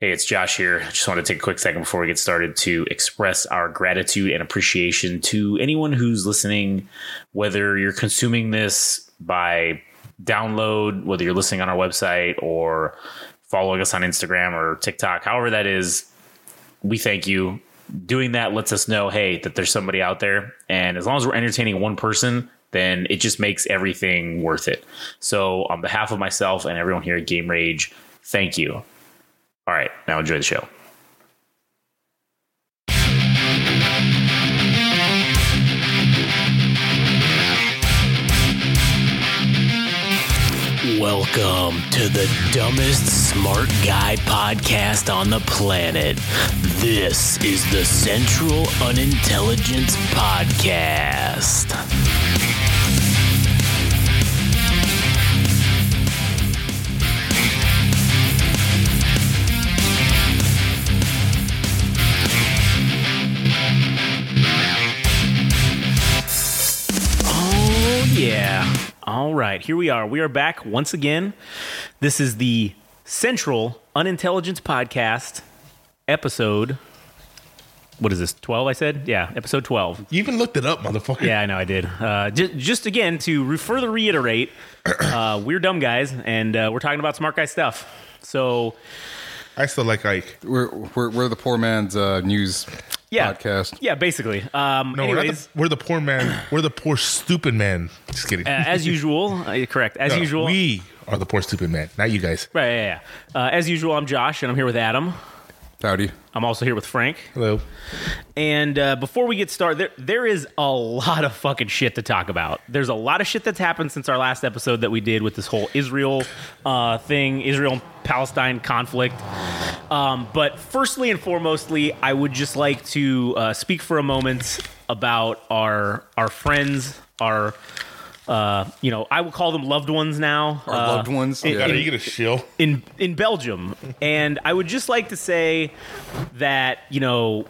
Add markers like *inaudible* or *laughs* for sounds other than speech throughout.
Hey, it's Josh here. Just want to take a quick second before we get started to express our gratitude and appreciation to anyone who's listening, whether you're consuming this by download, whether you're listening on our website or following us on Instagram or TikTok, however that is. We thank you. Doing that lets us know, hey, that there's somebody out there. And as long as we're entertaining one person, then it just makes everything worth it. So, on behalf of myself and everyone here at Game Rage, thank you. All right, now enjoy the show. Welcome to the dumbest smart guy podcast on the planet. This is the Central Unintelligence Podcast. All right, here we are. We are back once again. This is the Central Unintelligence Podcast episode. What is this? 12, I said? Yeah, episode 12. You even looked it up, motherfucker. Yeah, I know I did. Uh, just, just again to re- further reiterate, uh, *coughs* we're dumb guys and uh, we're talking about smart guy stuff. So, I still like Ike. We're we're, we're the poor man's uh, news yeah. podcast. Yeah, basically. Um, No, we're, the, we're the poor man. We're the poor stupid man. Just kidding. uh, as usual, *laughs* uh, correct. As No, usual. we are the poor stupid man, not you guys. right, yeah, yeah. Uh, as usual, I'm Josh and I'm here with Adam. Howdy. I'm also here with Frank. Hello. And uh, before we get started, there there is a lot of fucking shit to talk about. There's a lot of shit that's happened since our last episode that we did with this whole Israel uh, thing, Israel Palestine conflict. Um, but firstly and foremostly, I would just like to uh, speak for a moment about our our friends, our uh, you know, I will call them loved ones now. Our Uh, loved ones. it- Yeah. God, are you gonna shill? in in Belgium, and I would just like to say that you know.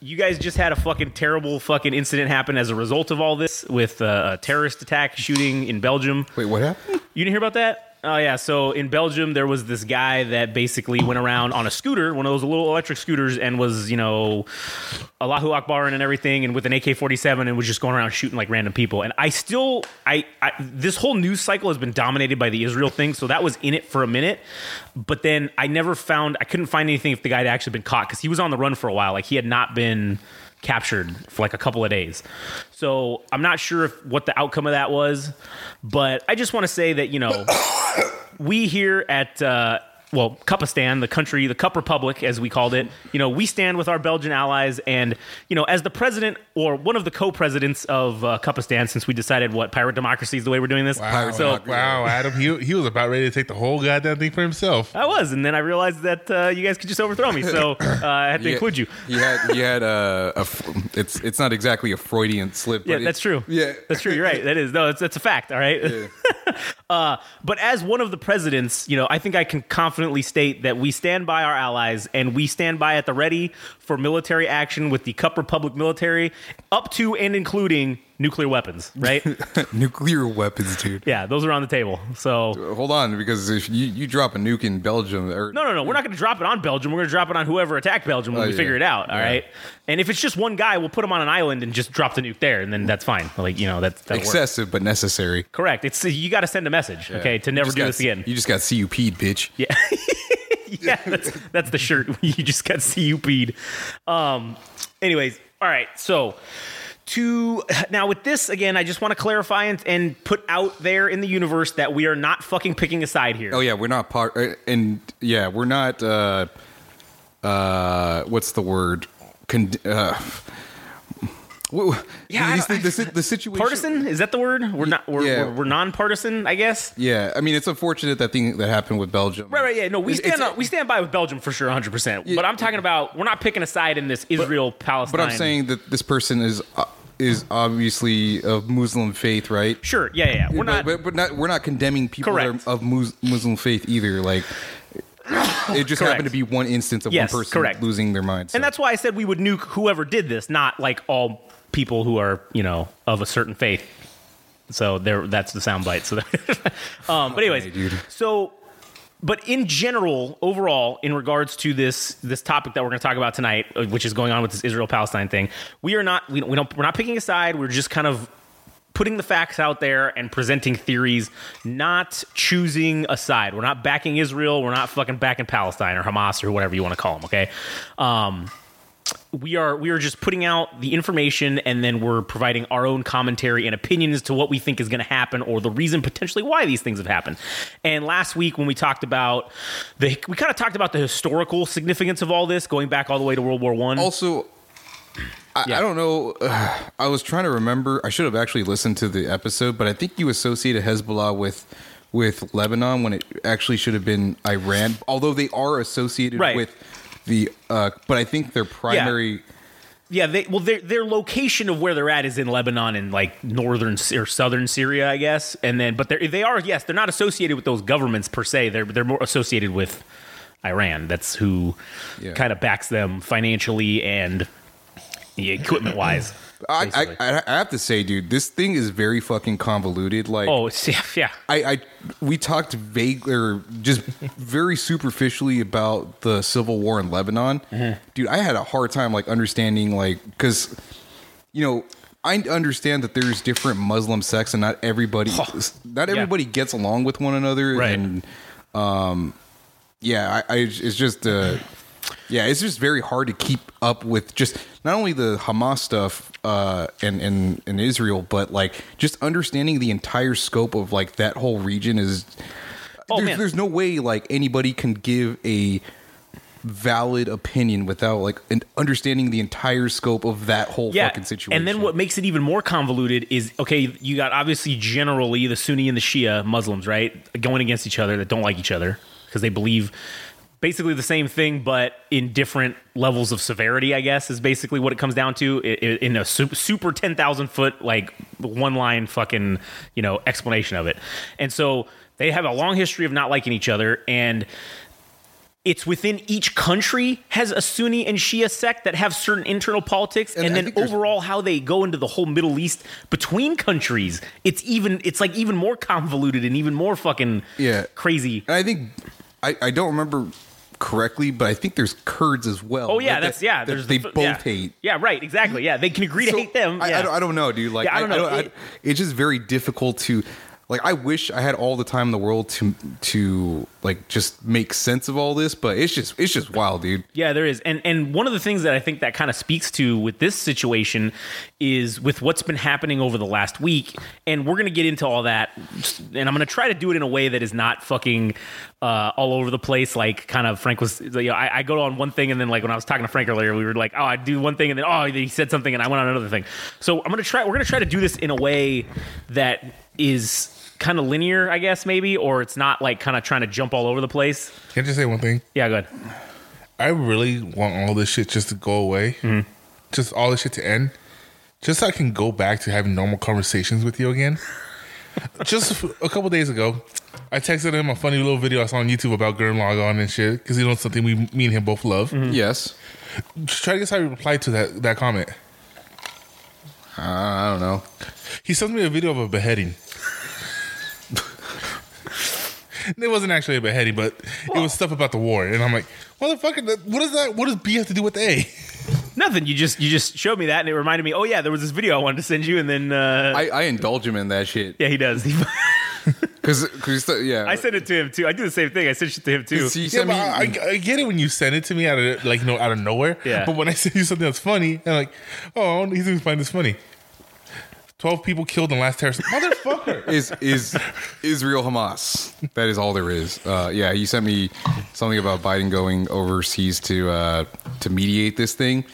You guys just had a fucking terrible fucking incident happen as a result of all this with uh, a terrorist attack shooting in Belgium. Wait, what happened? You didn't hear about that? Oh yeah. So in Belgium, there was this guy that basically went around on a scooter, one of those little electric scooters, and was you know, Allahu Akbar and everything, and with an AK forty seven, and was just going around shooting like random people. And I still, I, I, this whole news cycle has been dominated by the Israel thing, so that was in it for a minute. But then I never found, I couldn't find anything if the guy had actually been caught because he was on the run for a while. Like he had not been captured for like a couple of days. So I'm not sure if what the outcome of that was, but I just want to say that you know *coughs* we here at uh, well Cupistan, the country, the Cup Republic as we called it, you know we stand with our Belgian allies, and you know as the president or one of the co-presidents of uh, Cupistan, since we decided what pirate democracy is the way we're doing this. Wow, So wow, Adam, he, he was about ready to take the whole goddamn thing for himself. I was, and then I realized that uh, you guys could just overthrow me, so *laughs* uh, I had to include you. You had he had a, a f- it's it's not exactly a Freudian slip. Yeah, but that's true. Yeah, that's true. You're right. That is no, that's that's a fact. All right. *laughs* uh, but as one of the presidents, you know, I think I can confidently state that we stand by our allies and we stand by at the ready for military action with the Cup Republic military, up to and including nuclear weapons. *laughs* Right? nuclear weapons, dude. yeah, those are on the table. So. Hold on, because if you, you drop a nuke in Belgium, or No, no, no. We're not going to drop it on Belgium. We're going to drop it on whoever attacked Belgium when Oh, we yeah. figure it out. All Yeah. right. And if it's just one guy, we'll put him on an island and just drop the nuke there, and then that's fine. Like you know, that's that'll work. excessive but necessary. Correct. It's you got to send a message, okay, to never do got- this again. You just got CUP'd, bitch. Yeah. *laughs* yeah, that's that's the shirt. *laughs* You just got CUP'd. Um anyways, all right. So to *laughs* now with this again, I just want to clarify and, and put out there in the universe that we are not fucking picking a side here. Oh yeah, we're not part, uh, and yeah, we're not. uh uh What's the word? Con- uh, Yeah, I these the, the situation. Partisan? Is that the word? We're not we're, Yeah. we're, we're non-partisan, I guess. Yeah, I mean it's unfortunate that thing that happened with Belgium. Right, right, yeah. No, we It's- stand it's- we stand by with Belgium for sure, 100. percent But I'm talking about we're not picking a side in this Israel Palestine. But I'm saying that this person is uh, is obviously of Muslim faith, right? sure, yeah, yeah. yeah. We're but, not. but, but not we're not condemning people that are of Mus- Muslim faith either. Like it just Correct. happened to be one instance of Yes, one person correct. losing their mind. And that's why I said we would nuke whoever did this, not like all people who are, you know, of a certain faith. So there, that's the soundbite. So, *laughs* um, but anyways, Okay, so but in general, overall, in regards to this this topic that we're going to talk about tonight, uh, which is going on with this Israel Palestine thing, we are not we don't, we don't we're not picking a side. We're just kind of putting the facts out there and presenting theories, not choosing a side. We're not backing Israel. We're not fucking backing Palestine or Hamas or whatever you want to call them. Okay. Um, we are we are just putting out the information and then we're providing our own commentary and opinion as to what we think is going to happen or the reason potentially why these things have happened. And last week when we talked about the we kind of talked about the historical significance of all this going back all the way to World War 1. Also, I, Yeah. I don't know. *sighs* I was trying to remember. I should have actually listened to the episode, but I think you associated Hezbollah with with Lebanon when it actually should have been Iran. Although they are associated Right. with the, uh, but I think their primary. Yeah, they well their their location of where they're at is in Lebanon and like northern or southern Syria, I guess. And then but they they are yes, they're not associated with those governments per se. They're they're more associated with Iran. That's who Yeah. kind of backs them financially and equipment wise. I, I I have to say, dude, this thing is very fucking convoluted. Like, oh, it's, *laughs* yeah, yeah. I, I we talked vague or just *laughs* very superficially about the civil war in Lebanon, dude. I had a hard time like understanding like because you know I understand that there's different Muslim sects and not everybody *sighs* not everybody gets along with one another Right. and um yeah I, I it's just uh yeah it's just very hard to keep up with just not only the Hamas stuff uh and and in Israel but like just understanding the entire scope of like that whole region is Oh, there's, man. there's no way like anybody can give a valid opinion without like an understanding the entire scope of that whole fucking situation. And then what makes it even more convoluted is okay, you got obviously generally the Sunni and the Shia Muslims, right? Going against each other that don't like each other because they believe basically the same thing, but in different levels of severity, I guess, is basically what it comes down to in a super, super 10,000 foot, like one line fucking, you know, explanation of it. And so they have a long history of not liking each other. And it's within each country has a Sunni and Shia sect that have certain internal politics, and, And then overall how they go into the whole Middle East between countries. It's even it's like even more convoluted and even more fucking Yeah. crazy. And I think I, I don't remember correctly, but I think there's Kurds as well. Oh yeah, That- that's yeah. that There's they the- both yeah. hate. Yeah, right. Exactly. Yeah, they can agree to hate them. I, yeah. I, don't, I don't know, dude. Like Yeah, I don't know. I, It- it's just very difficult to. Like I wish I had all the time in the world to to like just make sense of all this, but it's just it's just wild, dude. Yeah, there is. And and one of the things that I think that kind of speaks to with this situation is with what's been happening over the last week. And we're going to get into all that. And I'm going to try to do it in a way that is not fucking uh, all over the place. Like kind of Frank was, you know, I, I go on one thing and then like when I was talking to Frank earlier, we were like, oh, I do one thing and then, oh, he said something and I went on another thing. So I'm going to try, we're going to try to do this in a way that is kind of linear, I guess, maybe, or it's not like kind of trying to jump all over the place. Can I just say one thing? Yeah, good. I really want all this shit just to go away. Mm-hmm. Just all this shit to end. Just so I can go back to having normal conversations with you again. *laughs* just a couple days ago, I texted him a funny little video I saw on YouTube about Gurren Lagann and shit because he knows something we, me and him both love. Mm-hmm. Yes, Just try to guess how he replied to that, that comment. uh, I don't know. He sent me a video of a beheading. *laughs* it wasn't actually a beheading, but it was stuff about the war, and I'm like, motherfucker, that- what is that? What does B have to do with A? *laughs* Nothing. You just you just showed me that, and it reminded me. Oh yeah, there was this video I wanted to send you, and then uh, I, I indulge him in that shit yeah, he does. *laughs* because yeah. I sent it to him too. I do the same thing. I sent shit to him too. See, Yeah, but me- I, I get it when you send it to me out of like you know out of nowhere. Yeah. But when I send you something that's funny, I'm like, oh, he's gonna find this funny. Twelve people killed in the last terrorist. Motherfucker. *laughs* is is Israel Hamas. That is all there is. Uh, yeah, he sent me something about Biden going overseas to uh, to mediate this thing,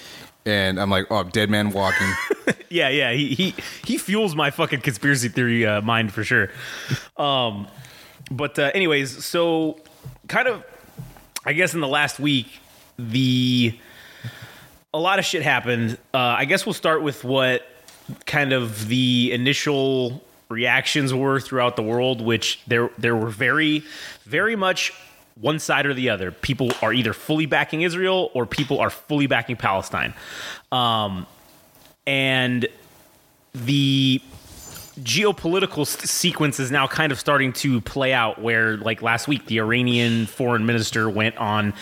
and I'm like, oh, dead man walking. *laughs* yeah, yeah. He he he fuels my fucking conspiracy theory uh, mind for sure. Um, but uh, anyways, so kind of, I guess in the last week, the a lot of shit happened. Uh, I guess we'll start with what kind of the initial reactions were throughout the world, which there there were very, very much one side or the other. People are either fully backing Israel or people are fully backing Palestine. Um, and the geopolitical sequence is now kind of starting to play out where like last week the Iranian foreign minister went on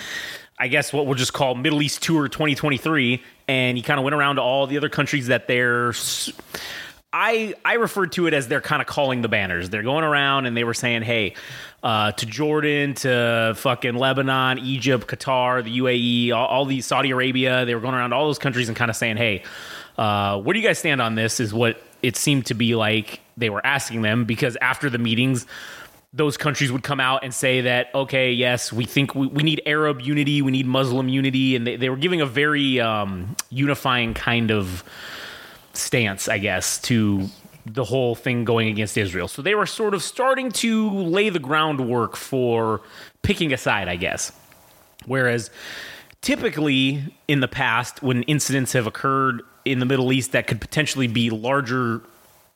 I guess what we'll just call Middle East tour 2023 and he kind of went around to all the other countries that they're I I referred to it as they're kind of calling the banners. They're going around and they were saying, "Hey, uh, to Jordan, to fucking Lebanon, Egypt, Qatar, the UAE, all, all these Saudi Arabia." They were going around all those countries and kind of saying, "Hey, uh, where do you guys stand on this?" Is what it seemed to be like they were asking them because after the meetings. Those countries would come out and say that, okay, yes, we think we, we need Arab unity, we need Muslim unity, and they, they were giving a very um, unifying kind of stance, I guess, to the whole thing going against Israel. So they were sort of starting to lay the groundwork for picking a side, I guess. Whereas typically in the past, when incidents have occurred in the Middle East that could potentially be larger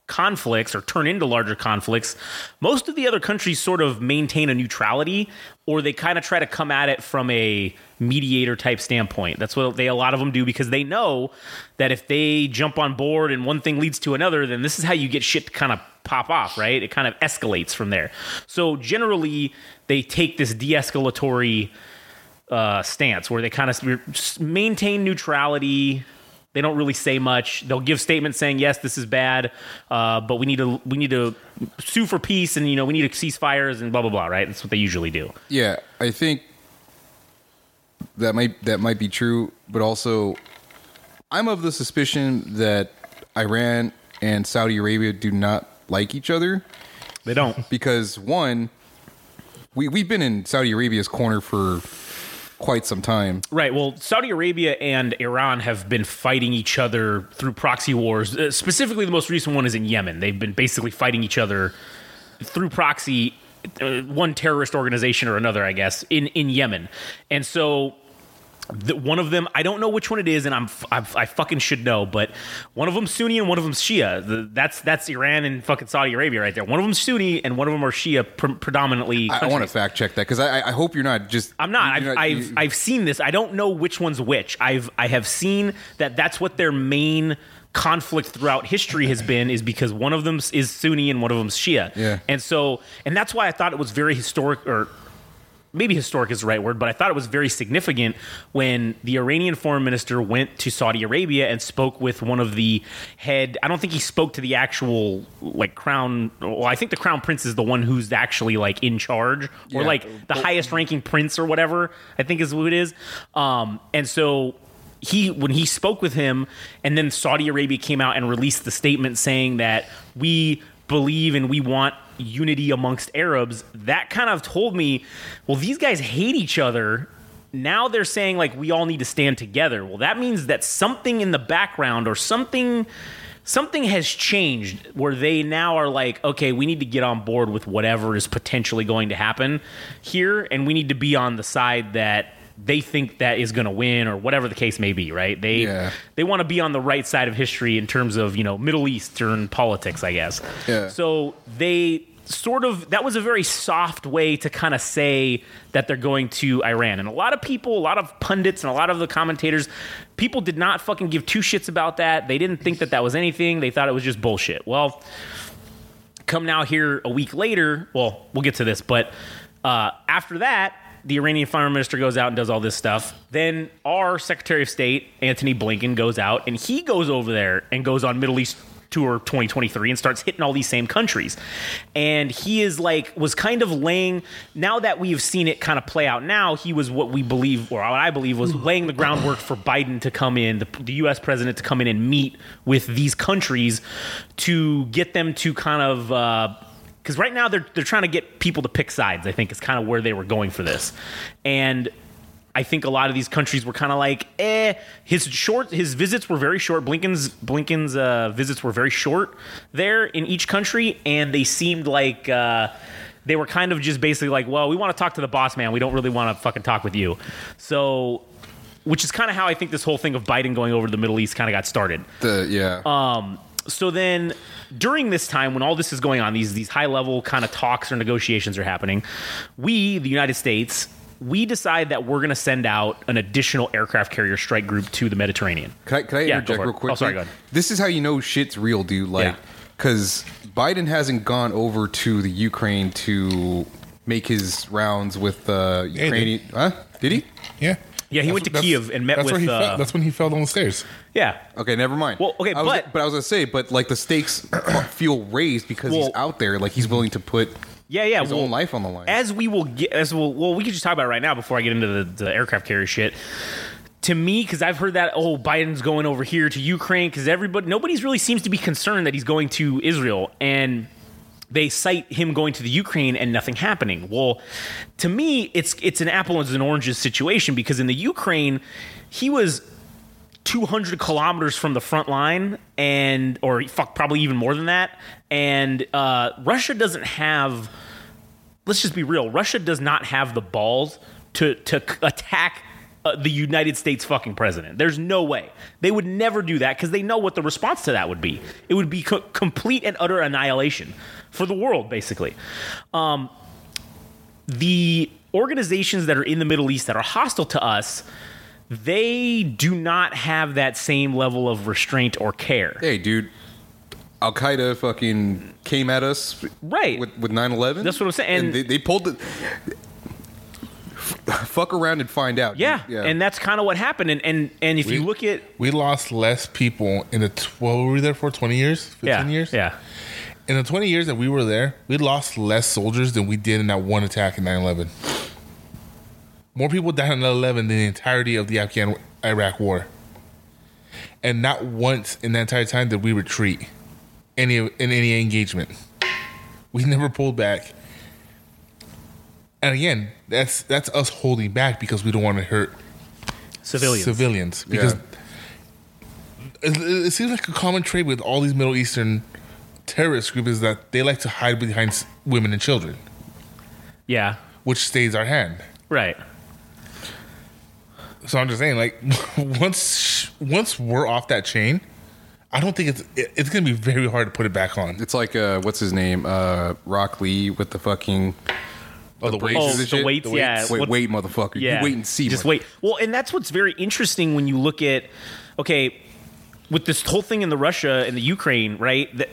conflicts or turn into larger conflicts, most of the other countries sort of maintain a neutrality or they kind of try to come at it from a mediator type standpoint. That's what they a lot of them do because they know that if they jump on board and one thing leads to another, then this is how you get shit to kind of pop off, right? It kind of escalates from there. So generally they take this de-escalatory uh, stance where they kind of maintain neutrality. They don't really say much. They'll give statements saying, "Yes, this is bad, uh, but we need to we need to sue for peace, and you know we need to cease fires and blah blah blah." Right? That's what they usually do. Yeah, I think that might that might be true, but also I'm of the suspicion that Iran and Saudi Arabia do not like each other They don't. because one, we we've been in Saudi Arabia's corner for quite some time. Right. Well, Saudi Arabia and Iran have been fighting each other through proxy wars. Uh, specifically, the most recent one is in Yemen. They've been basically fighting each other through proxy, uh, one terrorist organization or another, I guess, in in Yemen. And so. The, one of them, I don't know which one it is, and I'm, I'm I fucking should know, but one of them's Sunni and one of them's Shia. The, that's that's Iran and fucking Saudi Arabia right there. One of them's Sunni and one of them are Shia pre- predominantly. I, I want to fact check that because I, I hope you're not just. I'm not. I've, not- I've, I've seen this. I don't know which one's which. I've I have seen that that's what their main conflict throughout history has been is because one of them is Sunni and one of them's Shia. Yeah. And so and that's why I thought it was very historic or maybe historic is the right word, but I thought it was very significant when the Iranian foreign minister went to Saudi Arabia and spoke with one of the head. I don't think he spoke to the actual like crown. Well, I think the crown prince is the one who's actually like in charge or Yeah. like the highest ranking prince or whatever. I think is who it is. Um, and so he when he spoke with him and then Saudi Arabia came out and released the statement saying that we believe and we want unity amongst Arabs that kind of told me well these guys hate each other. Now they're saying like we all need to stand together. Well that means that something in the background or something something has changed where they now are like okay we need to get on board with whatever is potentially going to happen here and we need to be on the side that they think that is going to win or whatever the case may be right they Yeah. they want to be on the right side of history in terms of you know middle eastern politics i guess Yeah. so they sort of that was a very soft way to kind of say that they're going to Iran. And a lot of people, a lot of pundits and a lot of the commentators, people did not fucking give two shits about that. They didn't think that that was anything. They thought it was just bullshit. Well, come now here a week later, well, we'll get to this, but uh, after that, the Iranian foreign minister goes out and does all this stuff. Then our Secretary of State, Antony Blinken, goes out and he goes over there and goes on Middle East tour 2023 and starts hitting all these same countries. And he is like, was kind of laying, now that we've seen it kind of play out now, he was what we believe, or what I believe was laying the groundwork for Biden to come in, the, the US president to come in and meet with these countries to get them to kind of, uh, because right now they're they're trying to get people to pick sides. I think is kind of where they were going for this, and I think a lot of these countries were kind of like, eh. His short, his visits were very short. Blinken's Blinken's uh, visits were very short there in each country, and they seemed like. Uh, they were kind of just basically like, well, we want to talk to the boss man. We don't really want to fucking talk with you. So, which is kind of how I think this whole thing of Biden going over to the Middle East kind of got started. the yeah. Um, so then during this time when all this is going on, these these high level kind of talks or negotiations are happening, we, the United States, we decide that we're going to send out an additional aircraft carrier strike group to the Mediterranean. Can I, can I Yeah, interject real quick? Oh, sorry, go ahead. This is how you know shit's real, dude. Like, Yeah. because Biden hasn't gone over to the Ukraine to make his rounds with uh, he did. Ukrainian. Huh? Did he? Yeah. Yeah, he That's- went to that's- Kiev and met that's with, Where he uh, fell, that's when he fell down the stairs. Yeah. Okay, never mind. Well, okay, I was, but- but I was gonna say, but like the stakes *clears throat* feel raised because he's out there. Like he's willing to put Yeah, yeah. his well, own life on the line. As we will get, as we'll, well, we can just talk about it right now before I get into the, the aircraft carrier shit. To me, because I've heard that, oh, Biden's going over here to Ukraine, because everybody, nobody's really seems to be concerned that he's going to Israel, and they cite him going to the Ukraine and nothing happening. Well, to me, it's it's an apples and oranges situation because in the Ukraine, he was 200 kilometers from the front line and or fuck probably even more than that. And uh, russia doesn't have let's just be real russia does not have the balls to to attack uh, the united states fucking president. There's no way. They would never do that because they know what the response to that would be. It would be co- complete and utter annihilation for the world basically um, the organizations that are in the middle east that are hostile to us they do not have that same level of restraint or care. hey, dude, Al Qaeda fucking came at us Right. with with 9-11. That's what I'm saying. And And- they, they pulled it. Fuck around and find out. dude. Yeah, and that's kind of what happened. And and and if you look at We lost less people in the tw- what were we there for? Twenty years, fifteen yeah, years. yeah, In the twenty years that we were there, we lost less soldiers than we did in that one attack in 9-11. More people died in 9-11 than the entirety of the Afghan Iraq War. And not once in that entire time did we retreat any in any engagement. We never pulled back. And again, that's that's us holding back because we don't want to hurt civilians. civilians because Yeah. it, it seems like a common trait with all these Middle Eastern terrorist group is that they like to hide behind women and children, yeah, which stays our hand. right. So I'm just saying, like *laughs* once once we're off that chain, I don't think it's it, it's gonna be very hard to put it back on. It's like uh, what's his name? Uh, Rock Lee with the fucking. Oh, the braces weights. Oh, and the shit? weights, The yeah. weights. Wait, wait, motherfucker! yeah. You wait and see. Just mother- wait. Well, and that's what's very interesting when you look at okay, with this whole thing in the Russia and the Ukraine, right? That,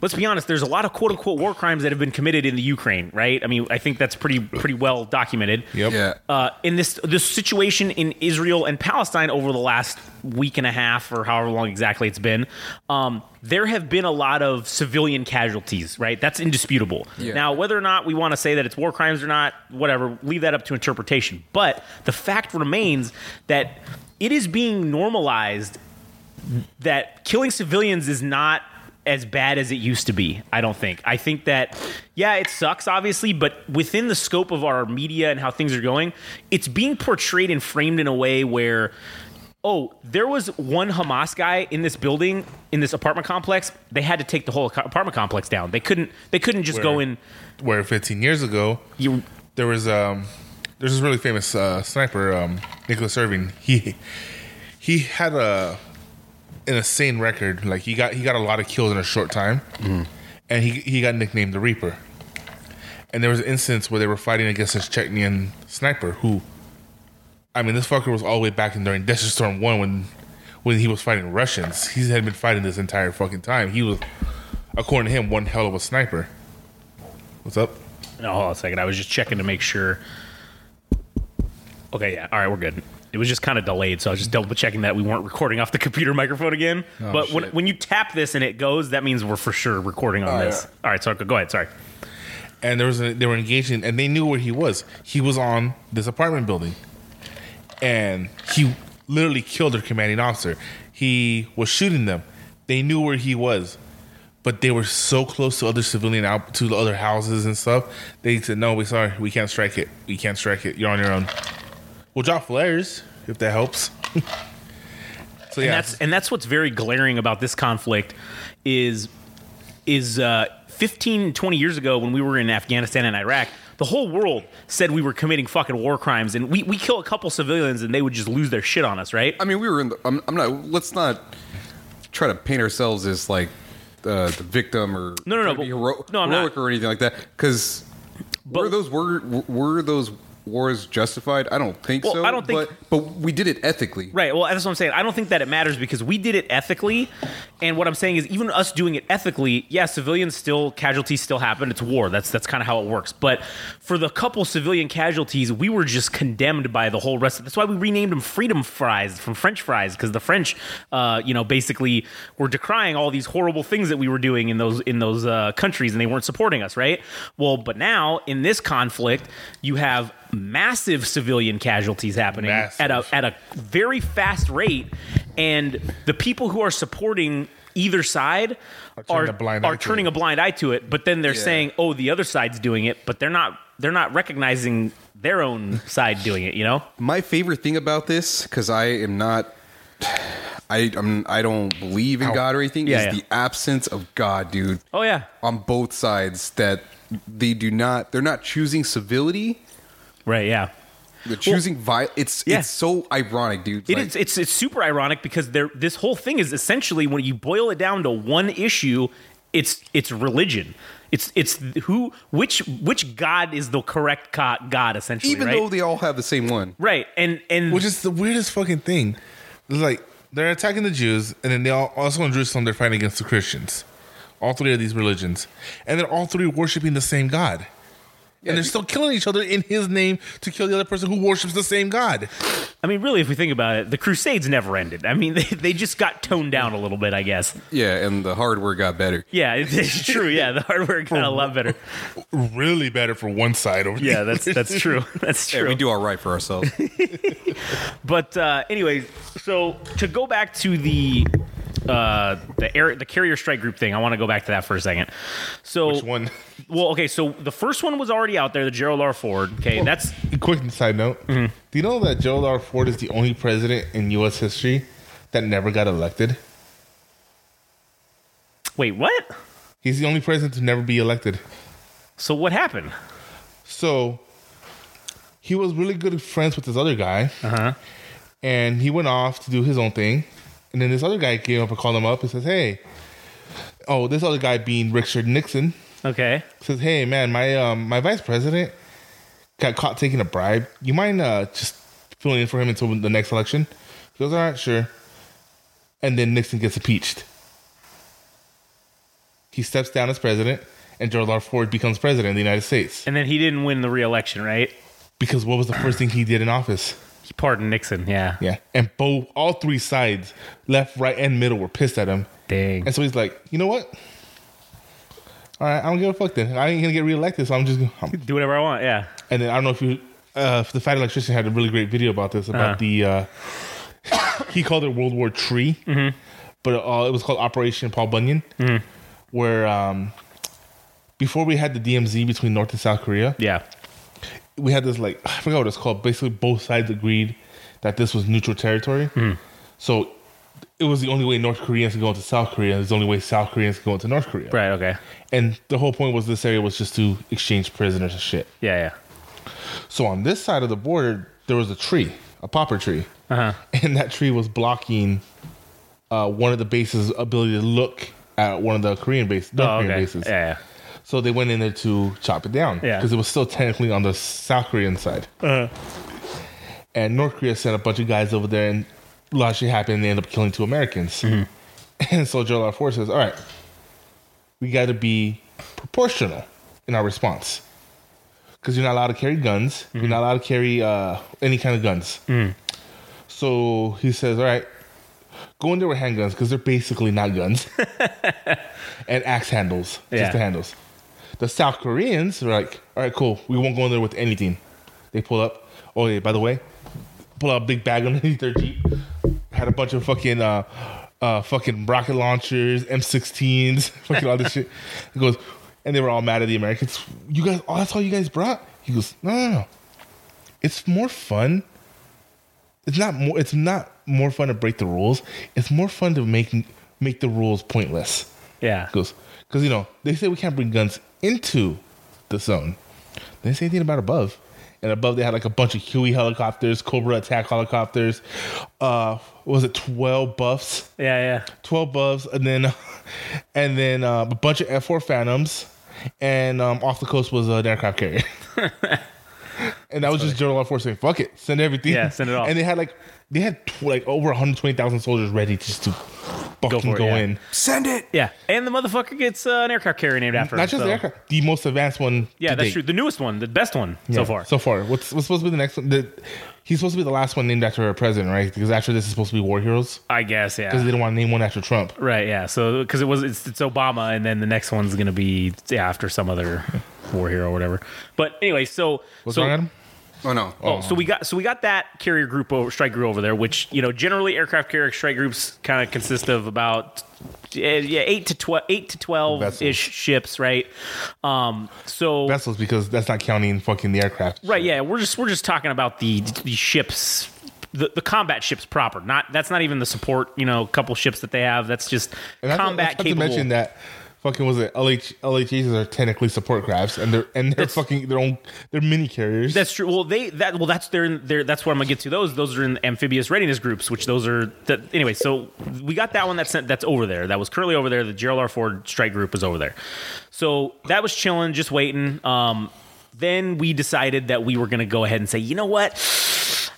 let's be honest. There's a lot of quote unquote war crimes that have been committed in the Ukraine, right? I mean, I think that's pretty pretty well documented. Yep. Yeah. uh, in this this situation in Israel and Palestine over the last week and a half or however long exactly it's been, um, there have been a lot of civilian casualties. Right, that's indisputable. Yeah. Now, whether or not we want to say that it's war crimes or not, whatever, leave that up to interpretation. But the fact remains that it is being normalized that killing civilians is not as bad as it used to be. I don't think. I think that yeah, it sucks obviously, but within the scope of our media and how things are going, it's being portrayed and framed in a way where oh, there was one Hamas guy in this building in this apartment complex. They had to take the whole apartment complex down. They couldn't they couldn't just go in Where 15 years ago, you there was um there's this really famous uh, sniper um Nicholas Irving. He he had a an insane record. Like he got he got a lot of kills in a short time, mm-hmm. and he he got nicknamed the Reaper. And there was an instance where they were fighting against this Chechnyan sniper who, I mean, this fucker was all the way back in during Desert Storm One when when he was fighting Russians. He had been fighting this entire fucking time. He was, according to him, one hell of a sniper. What's up? No, hold on a second. I was just checking to make sure. Okay, yeah. All right, we're good. It was just kind of delayed, so I was just double checking that we weren't recording off the computer microphone again. Oh, but when, shit. when you tap this and it goes, that means we're for sure recording on oh, this. All right, so go ahead. Sorry. and there was a, they were engaging and they knew where he was. He was on this apartment building, and he literally killed their commanding officer. He was shooting them. They knew where he was, but they were so close to other civilian out to the other houses and stuff. They said, "No, we sorry, we can't strike it. We can't strike it. You're on your own. We'll drop flares if that helps." *laughs* so and yeah, that's and that's what's very glaring about this conflict is is uh 15 20 years ago when we were in Afghanistan and Iraq the whole world said we were committing fucking war crimes and we we kill a couple civilians and they would just lose their shit on us right I mean, we were in. The, I'm, I'm not. Let's not try to paint ourselves as like uh, the victim or No, no, no, try to be but- hero- no, I'm heroic not. or anything like that. Because were those were were those war is justified? I don't think Well, so. I don't think- but, but we did it ethically. Right. Well, that's what I'm saying. I don't think that it matters because we did it ethically. And what I'm saying is, even us doing it ethically, yeah, civilians still casualties still happen. It's war. That's that's kind of how it works. But for the couple civilian casualties, we were just condemned by the whole rest. Of, that's why we renamed them Freedom Fries from French fries because the French, uh, you know, basically were decrying all these horrible things that we were doing in those in those uh, countries, and they weren't supporting us. Right. Well, but now in this conflict, you have massive civilian casualties happening Massive. at a at a very fast rate, and the people who are supporting either side turning are a blind are turning it. a blind eye to it. But then they're Yeah. saying, "Oh, the other side's doing it," but they're not they're not recognizing their own side doing it. You know? My favorite thing about this, because I am not, I I'm, I don't believe in God or anything, Yeah, is yeah. the absence of God, dude. Oh yeah, On both sides, that they do not, they're not choosing civility. Right. Yeah. They're choosing violence. It's Yeah. it's so ironic, dude. It Like, is. It's it's super ironic because there. This whole thing is essentially when you boil it down to one issue, it's it's religion. It's it's who which which God is the correct God essentially. even right? though they all have the same one. right and and Which is the weirdest fucking thing. Like they're attacking the Jews, and then they all also in Jerusalem they're fighting against the Christians. All three of these religions, and they're all three worshiping the same God. And they're still killing each other in His name to kill the other person who worships the same God. I mean, really, if we think about it, the Crusades never ended. I mean, *laughs* they, they just got toned down a little bit, I guess. Yeah, and the hardware got better. Yeah, it's true. Yeah, the hardware got a lot better. *laughs* Really better for one side over. Yeah, the that's other. *laughs* that's true. That's Yeah, true. we do all right for ourselves. But uh, anyway, so to go back to the uh, the air the carrier strike group thing, I want to go back to that for a second. So Which one? Well, okay, so the first one was already out there, the Gerald R. Ford. Okay, that's a Quick side note: Mm-hmm. Do you know that Gerald R. Ford is the only president in U.S. history that never got elected? wait, what? He's the only president to never be elected. So what happened? So he was really good friends with this other guy, Uh huh. and he went off to do his own thing. And then this other guy came up and called him up and says, "Hey, oh, this other guy being Richard Nixon Okay. says, "Hey, man, my um my vice president got caught taking a bribe. You mind uh just filling in for him until the next election?" He goes, "All right, sure." And then Nixon gets impeached. He steps down as president, and Gerald R. Ford becomes president of the United States. And then he didn't win the re-election, right? Because what was the first thing he did in office? He pardoned Nixon. Yeah. Yeah. And both, all three sides, left, right, and middle, were pissed at him. Dang. And so he's like, you know what? All right, I don't give a fuck then. I ain't gonna get reelected, so I'm just. I'm, *laughs* Do whatever I want. Yeah. and then I don't know if you, uh, the Fat Electrician had a really great video about this about Uh-huh. the. Uh, *coughs* he called it World War Tree, Mm-hmm. but uh, it was called Operation Paul Bunyan, where um, before we had the DMZ between North and South Korea, Yeah. We had this like *sighs* I forgot what it's called. Basically, both sides agreed that this was neutral territory. Hmm. So it was the only way North Koreans could go into South Korea. It's the only way South Koreans could go into North Korea. Right. Okay. And the whole point was this area was just to exchange prisoners and shit. Yeah. Yeah. So on this side of the border, there was a tree, a poplar tree, Uh huh. and that tree was blocking uh, one of the bases' ability to look at one of the Korean bases, North Oh, Korean okay. bases. Yeah. yeah. So they went in there to chop it down. Yeah. Because it was still technically on the South Korean side. Uh-huh. And North Korea sent a bunch of guys over there and a lot of shit happened and they ended up killing two Americans. Mm-hmm. *laughs* And so Joe Ford says, All right, we got to be proportional in our response. Because you're not allowed to carry guns. You're not allowed to carry uh, any kind of guns. Mm. So he says, All right, go in there with handguns because they're basically not guns. *laughs* and axe handles, Yeah. just the handles. The South Koreans are like, all right, cool. We won't go in there with anything. They pull up. Oh, yeah, by the way, pull out a big bag *laughs* underneath their Jeep. Had a bunch of fucking, uh, uh, fucking rocket launchers, M16s, *laughs* fucking all this shit. He goes, and they were all mad at the Americans. You guys, oh, that's all you guys brought? He goes, no, no, no. It's more fun. It's not more. It's not more fun to break the rules. It's more fun to make make the rules pointless Yeah. goes because you know they say we can't bring guns into the zone. They didn't say anything about above. And above they had like a bunch of Huey helicopters, Cobra attack helicopters. Uh, was it twelve buffs? Yeah. Yeah. Twelve buffs, and then *laughs* and then uh, a bunch of F four Phantoms, and um, off the coast was an aircraft carrier. *laughs* and that was just General Air Force saying, "Fuck it, send everything." Yeah, send it *laughs* off. And they had like they had tw- like over 120,000 soldiers ready just to fucking for go, it, yeah. in. Send it. Yeah, and the motherfucker gets uh, an aircraft carrier named after him. Not just so- the aircraft, the most advanced one. Yeah, to that's date. true. The newest one, the best one so far. So far, what's what's supposed to be the next one? The, he's supposed to be the last one named after a president, right? Because after this is supposed to be war heroes. I guess, yeah. Because they don't want to name one after Trump. Right, yeah. So because it was it's, it's Obama, and then the next one's gonna be yeah, after some other *laughs* war hero or whatever. But anyway, so What's so, wrong, Adam? Oh no. Oh, so we got so we got that carrier group over strike group over there, which you know generally aircraft carrier strike groups kind of consist of about eh, yeah eight to twelve eight to twelve ish ships, right? Um, so Vessels, because that's not counting fucking the aircraft. right, yeah, we're just we're just talking about the the ships. The, the combat ships proper, not that's not even the support. You know, couple ships that they have. That's just And not to- combat not to mention that fucking was it LH LHAs are technically support crafts and they're and they're That's- fucking their own they're mini carriers. That's true. Well, they that well that's their their that's what I'm gonna get to. Those those are in amphibious readiness groups, which those are that anyway. So we got that one that's sent that's over there. That was currently over there. The Gerald R. Ford strike group was over there. So that was chilling, just waiting. Um, then we decided that we were gonna go ahead and say, you know what?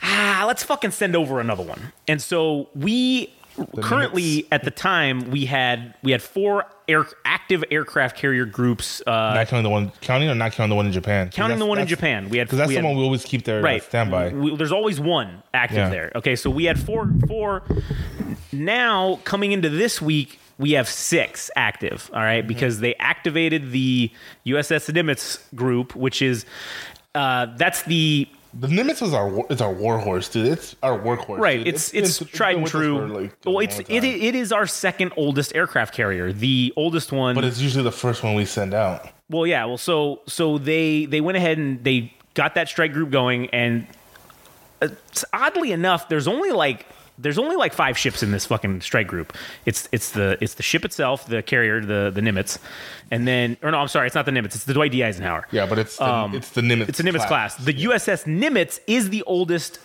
Ah, let's fucking send over another one. And so we currently at the time we had we had four air active aircraft carrier groups. Uh, not counting the one counting or not counting the one in Japan. counting the one in Japan, we had Because that's we the had- one we always keep there right right standby. We- there's always one active Yeah. there okay so we had four four now coming into this week we have six active all Mm-hmm. because they activated the uss nimitz group which is uh, that's the The Nimitz is our it's our war horse, dude. It's our workhorse. right dude. it's been- it's, tried and true for, like, well it's it, it is our second oldest aircraft carrier the oldest one But it's usually the first one we send out. Well, yeah. Well, so so they they went ahead and they got that strike group going, and uh, oddly enough, there's only like there's only like five ships in this fucking strike group. It's it's the it's the ship itself, the carrier, the the Nimitz, and then or no, I'm sorry, it's not the Nimitz, it's the Dwight D Eisenhower. Yeah, but it's the, Um, it's the Nimitz. It's a Nimitz class. The USS Nimitz is the oldest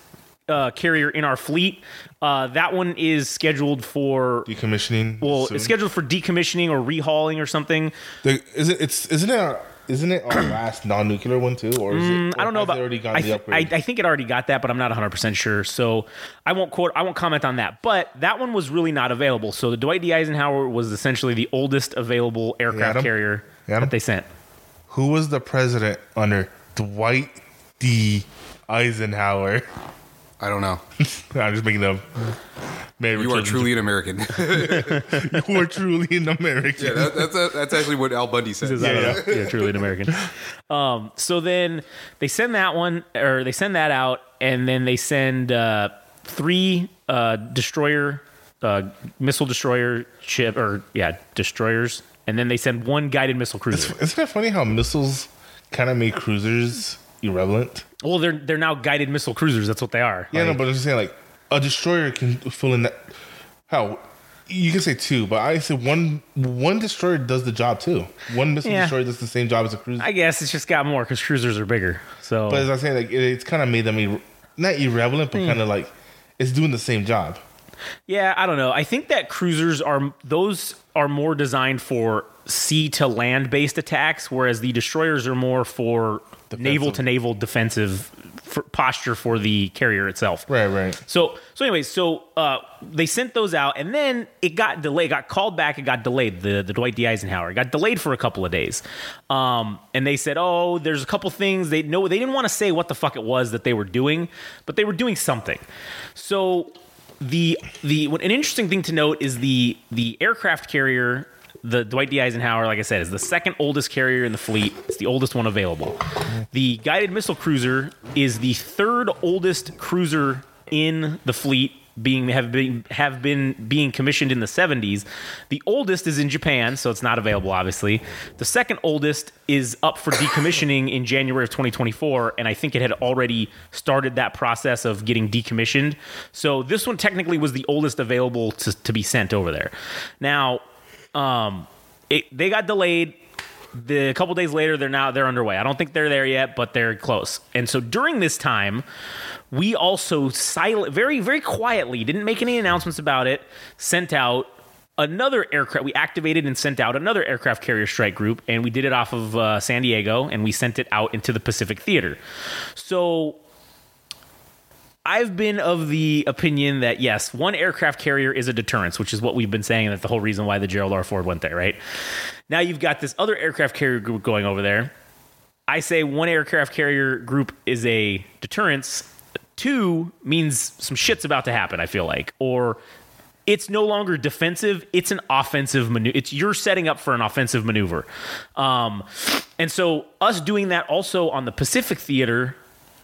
uh, carrier in our fleet. Uh, that one is scheduled for. decommissioning. Well, soon. it's scheduled for decommissioning or rehauling or something. The, is it? It's isn't it? Our, isn't it our *clears throat* last non-nuclear one too, or is it? Mm, I don't know about. Already got I, the th- I. I think it already got that, but I'm not 100 percent sure. So I won't quote. I won't comment on that. But that one was really not available. So the Dwight D Eisenhower was essentially the oldest available aircraft Adam? carrier Adam? that they sent. Who was the president under Dwight D. Eisenhower? I don't know. *laughs* I'm just making up. Mary *laughs* You are truly an American. you are truly an American. that, that's that's actually what Al Bundy said. Is that Yeah, a- yeah, truly an American. Um, so then they send that one, or they send that out, and then they send uh, three uh, destroyer, uh, missile destroyer ship, or yeah, destroyers, and then they send one guided missile cruiser. Isn't that funny how missiles kind of make cruisers irrelevant? Well, they're they're now guided missile cruisers. That's what they are. Yeah, Like, no, but I'm just saying, like, a destroyer can fill in that. How you can say two, but I say one. One destroyer does the job too. One missile Yeah. destroyer does the same job as a cruiser. I guess it's just got more because cruisers are bigger. So but as I'm saying, like, it, it's kind of made them ir- not irrelevant, but hmm. kind of like it's doing the same job. yeah, I don't know. I think that cruisers are those are more designed for sea to land based attacks, whereas the destroyers are more for naval to naval defensive for posture for the carrier itself. Right, right. So so anyways, so uh, they sent those out, and then it got delayed. Got called back. It got delayed. The the Dwight D Eisenhower it got delayed for a couple of days, um, and they said, "Oh, there's a couple things they know." They didn't want to say what the fuck it was that they were doing, but they were doing something. So the the what, an interesting thing to note is the the aircraft carrier. The Dwight D. Eisenhower, like I said, is the second oldest carrier in the fleet. It's the oldest one available. The guided missile cruiser is the third oldest cruiser in the fleet being have been have been being commissioned in the 70s. The oldest is in Japan, so it's not available obviously. The second oldest is up for decommissioning in January of 2024 and I think it had already started that process of getting decommissioned. So this one technically was the oldest available to, to be sent over there. Now, um it, they got delayed the a couple days later they're now they're underway i don't think they're there yet but they're close and so during this time we also silent very very quietly didn't make any announcements about it sent out another aircraft. We activated and sent out another aircraft carrier strike group, and we did it off of uh, San Diego, and we sent it out into the Pacific Theater. So I've been of the opinion that yes, one aircraft carrier is a deterrence, which is what we've been saying. That's the whole reason why the Gerald R. Ford went there, right? Now you've got this other aircraft carrier group going over there. I say one aircraft carrier group is a deterrence. Two means some shit's about to happen, I feel like. Or it's no longer defensive, it's an offensive maneuver. It's you're setting up for an offensive maneuver. Um, and so us doing that also on the Pacific Theater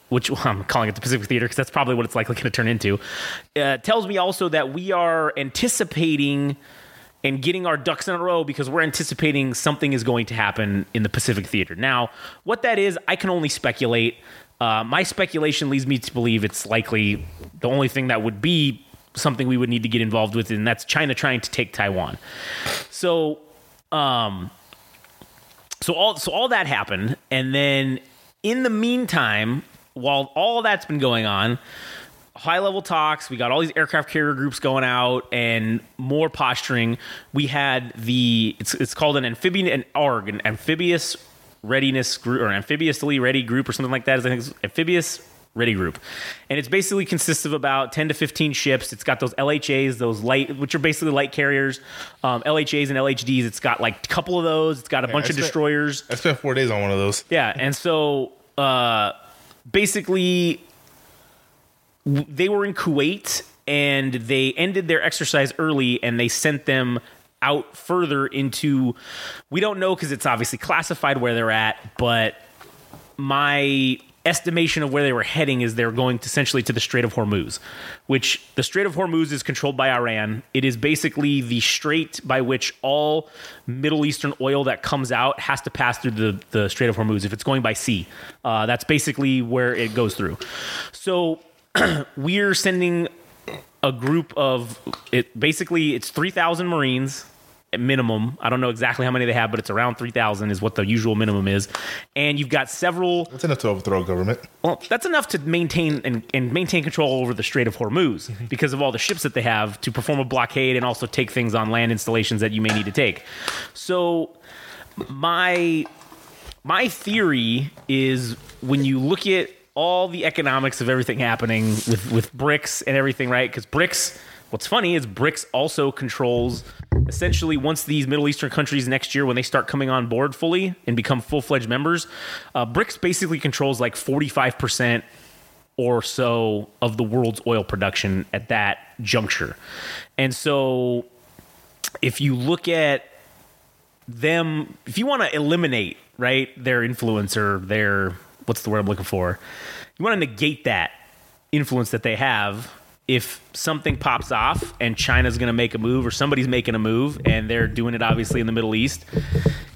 which *laughs* well, I'm calling it the Pacific Theater because that's probably what it's likely going to turn into, uh, tells me also that we are anticipating and getting our ducks in a row because we're anticipating something is going to happen in the Pacific Theater. Now, what that is, I can only speculate. Uh, my speculation leads me to believe it's likely the only thing that would be something we would need to get involved with, and that's China trying to take Taiwan. So, um, so all so all that happened, and then in the meantime, while all that's been going on, high level talks, we got all these aircraft carrier groups going out and more posturing. We had the it's it's called an amphibian an ARG, an amphibious readiness group or amphibiously ready group or something like that. I think it's amphibious ready group and it's basically consists of about 10 to 15 ships it's got those lhas those light which are basically light carriers um, lhas and lhds it's got like a couple of those it's got a bunch I of destroyers I spent four days on one of those. yeah, and so uh, basically, they were in Kuwait and they ended their exercise early and they sent them out further into. We don't know because it's obviously classified where they're at, but my estimation of where they were heading is they're going to essentially to the Strait of Hormuz, which the Strait of Hormuz is controlled by Iran. It is basically the strait by which all Middle Eastern oil that comes out has to pass through the, the Strait of Hormuz if it's going by sea. Uh, that's basically where it goes through. So *clears throat* we're sending a group of it basically it's 3000 marines minimum i don't know exactly how many they have but it's around 3000 is what the usual minimum is and you've got several That's enough to overthrow government. well, that's enough to maintain and, and maintain control over the Strait of Hormuz mm-hmm. because of all the ships that they have to perform a blockade and also take things on land installations that you may need to take. So, my my theory is when you look at all the economics of everything happening with with BRICS and everything, right? Because BRICS. What's funny is BRICS also controls essentially once these Middle Eastern countries next year, when they start coming on board fully and become full fledged members, uh, BRICS basically controls like 45% or so of the world's oil production at that juncture. And so if you look at them, if you want to eliminate, right, their influence or their, what's the word I'm looking for? You want to negate that influence that they have. If something pops off and China's going to make a move or somebody's making a move and they're doing it obviously in the Middle East,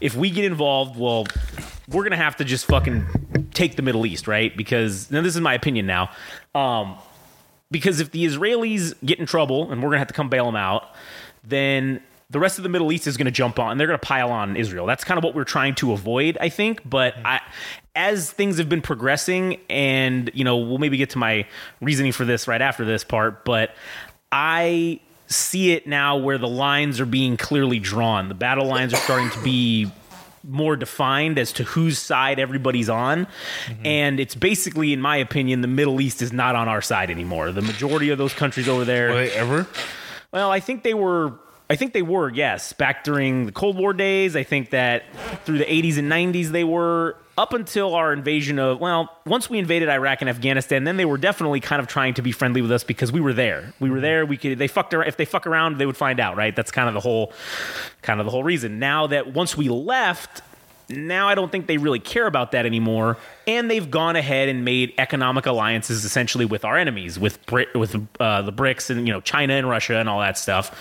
if we get involved, well, we're going to have to just fucking take the Middle East, right? Because now this is my opinion now. Um, because if the Israelis get in trouble and we're going to have to come bail them out, then the rest of the Middle East is going to jump on. And they're going to pile on Israel. That's kind of what we're trying to avoid, I think. But mm-hmm. I, as things have been progressing, and you know, we'll maybe get to my reasoning for this right after this part. But I see it now where the lines are being clearly drawn. The battle lines are starting to be more defined as to whose side everybody's on. Mm-hmm. And it's basically, in my opinion, the Middle East is not on our side anymore. The majority of those countries over there. They ever? Well, I think they were. I think they were, yes, back during the Cold War days. I think that through the 80s and 90s they were up until our invasion of well, once we invaded Iraq and Afghanistan, then they were definitely kind of trying to be friendly with us because we were there. We were there. We could they fucked around. If they fuck around, they would find out, right? That's kind of the whole kind of the whole reason. Now that once we left, now I don't think they really care about that anymore, and they've gone ahead and made economic alliances essentially with our enemies, with Brit, with uh, the BRICS and you know China and Russia and all that stuff.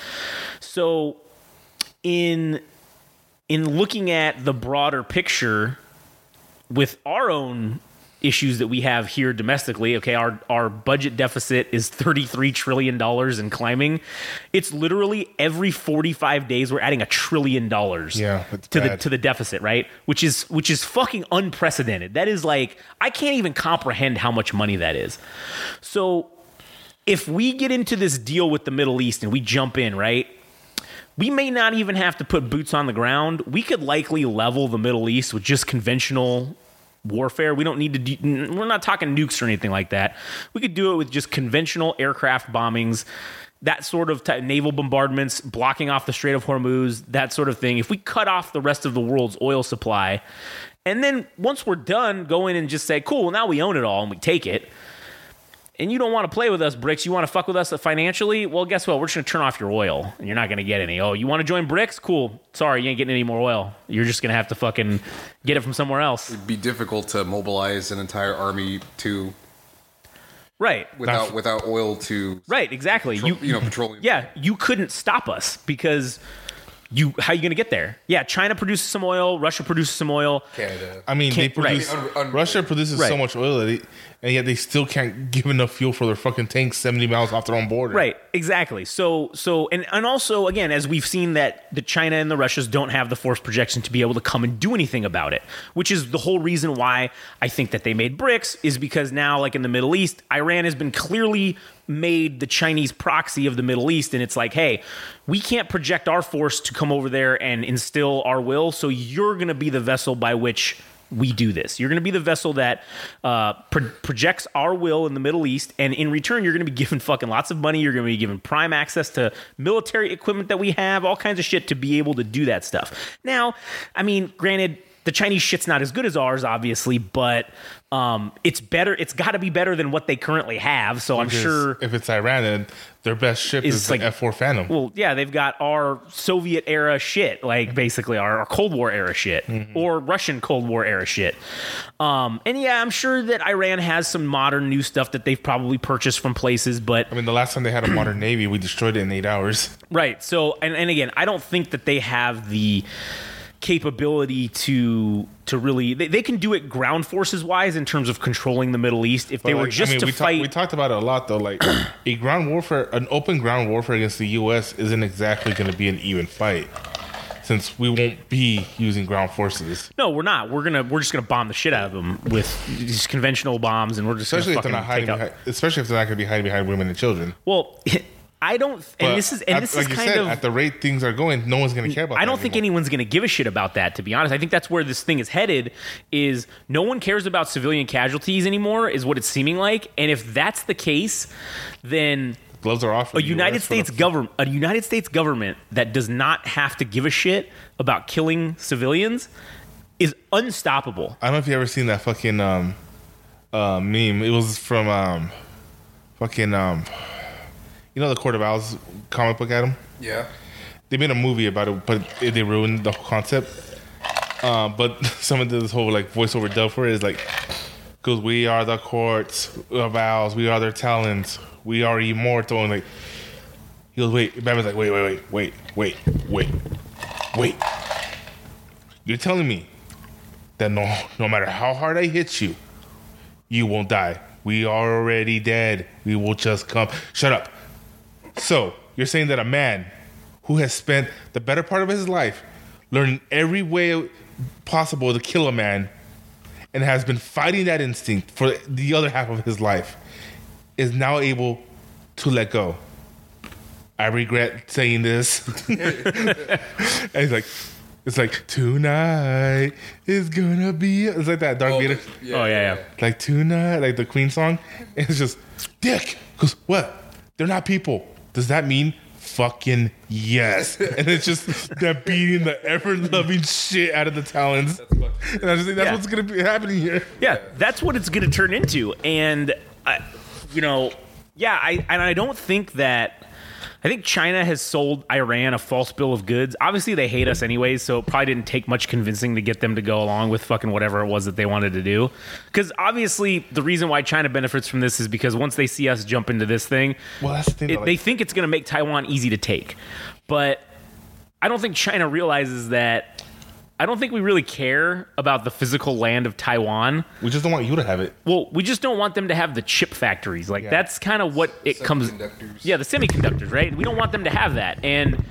So, in in looking at the broader picture, with our own issues that we have here domestically, okay, our our budget deficit is 33 trillion dollars and climbing. It's literally every 45 days we're adding a trillion dollars Yeah, to the to the deficit, right? Which is which is fucking unprecedented. That is like I can't even comprehend how much money that is. So if we get into this deal with the Middle East and we jump in, right? we may not even have to put boots on the ground. We could likely level the Middle East with just conventional warfare. We don't need to. We're not talking nukes or anything like that. We could do it with just conventional aircraft bombings, that sort of naval bombardments, blocking off the Strait of Hormuz, that sort of thing. If we cut off the rest of the world's oil supply, and then once we're done, go in and just say, "Cool, well, now we own it all and we take it." And you don't want to play with us, BRICS, you want to fuck with us financially, well, guess what? We're just going to turn off your oil and you're not going to get any. Oh, you want to join BRICS? Cool. Sorry, you ain't getting any more oil. You're just going to have to fucking get it from somewhere else. It'd be difficult to mobilize an entire army to Right. without without oil to Right, exactly. Petro- you you know, petroleum. Yeah, you couldn't stop us because you how are you going to get there? Yeah, China produces some oil, Russia produces some oil. Canada. I mean, they Can't- right. produce Un- un- Russia produces so Right. much oil that they, and yet they still can't give enough fuel for their fucking tanks seventy miles off their own border. Right, exactly. So, so, and and also, again, as we've seen that the China and the Russias don't have the force projection to be able to come and do anything about it, which is the whole reason why I think that they made BRICS is because now, like in the Middle East, Iran has been clearly made the Chinese proxy of the Middle East, and it's like, hey, we can't project our force to come over there and instill our will, so you're going to be the vessel by which we do this. You're going to be the vessel that uh, pro- projects our will in the Middle East, and in return, you're going to be *laughs* given fucking lots of money. You're going to be given prime access to military equipment that we have, all kinds of shit to be able to do that stuff. Now, I mean, granted, the Chinese shit's not as good as ours, obviously, but um, it's better. It's got to be better than what they currently have. So I'm sure. if it's Iran, then their best ship Is is, like- like F four Phantom. Well, yeah, they've got our Soviet era shit, like basically our, our Cold War era shit, or Russian Cold War era shit. Um, and yeah, I'm sure that Iran has some modern new stuff that they've probably purchased from places, but I mean, the last time they had a *clears throat* modern navy, we destroyed it in eight hours. Right. So, and, and again, I don't think that they have the capability to to really they, they can do it ground forces wise in terms of controlling the Middle East if they But, were just I mean, to we fight Talk, we talked about it a lot, though. Like *clears throat* a ground warfare, an open ground warfare against the U.S. isn't exactly going to be an even fight, since we won't be using ground forces. no we're not we're gonna we're just gonna bomb the shit out of them with these conventional bombs and we're just Especially if gonna they're not hiding, behind, especially if they're not going to be hiding behind women and children. well *laughs* I don't and this is and at- this like is you kind said, of at the rate things are going, no one's going to care about. I don't think anymore. anyone's going to give a shit about that. To be honest, I think that's where this thing is headed. Is no one cares about civilian casualties anymore? Is what it's seeming like. And if that's the case, then gloves are off. a United US States government, a United States government that does not have to give a shit about killing civilians, is unstoppable. I don't know if you ever seen that fucking um, uh, meme. It was from um, fucking um, you know the Court of Owls comic book, Adam. Yeah. They made a movie about it, but they ruined the whole concept. Uh, but *laughs* someone did this whole like voiceover dub for it. Is like, because we are the courts of owls, we are their talons, we are immortal. And like, he goes, wait. Batman's like, wait, wait, wait, wait, wait, wait, wait. You're telling me that no, no matter how hard I hit you, you won't die. We are already dead. We will just come. Shut up. So, you're saying that a man who has spent the better part of his life learning every way possible to kill a man and has been fighting that instinct for the other half of his life is now able to let go. I regret saying this. *laughs* and he's like, it's like, tonight is gonna be. It's like that Dark oh, Vader. oh yeah, yeah. Like tonight, like the Queen song. And it's just, Dick. Because what? They're not people. Does that mean fucking yes? *laughs* And it's just them beating the ever loving shit out of the Talons. And I just think that's Yeah. what's gonna be happening here. Yeah, that's what it's going to turn into, and I, you know, yeah, I and I don't think that. I think China has sold Iran a false bill of goods. Obviously, they hate us anyways, so it probably didn't take much convincing to get them to go along with fucking whatever it was that they wanted to do. Because obviously, the reason why China benefits from this is because once they see us jump into this thing, Well, that's the thing. it, though, they think it's going to make Taiwan easy to take. But I don't think China realizes that. I don't think we really care about the physical land of Taiwan. we just don't want you to have it. Well, we just don't want them to have the chip factories. Like Yeah. that's kind of what it comes. Yeah, the semiconductors, right? We don't want them to have that, and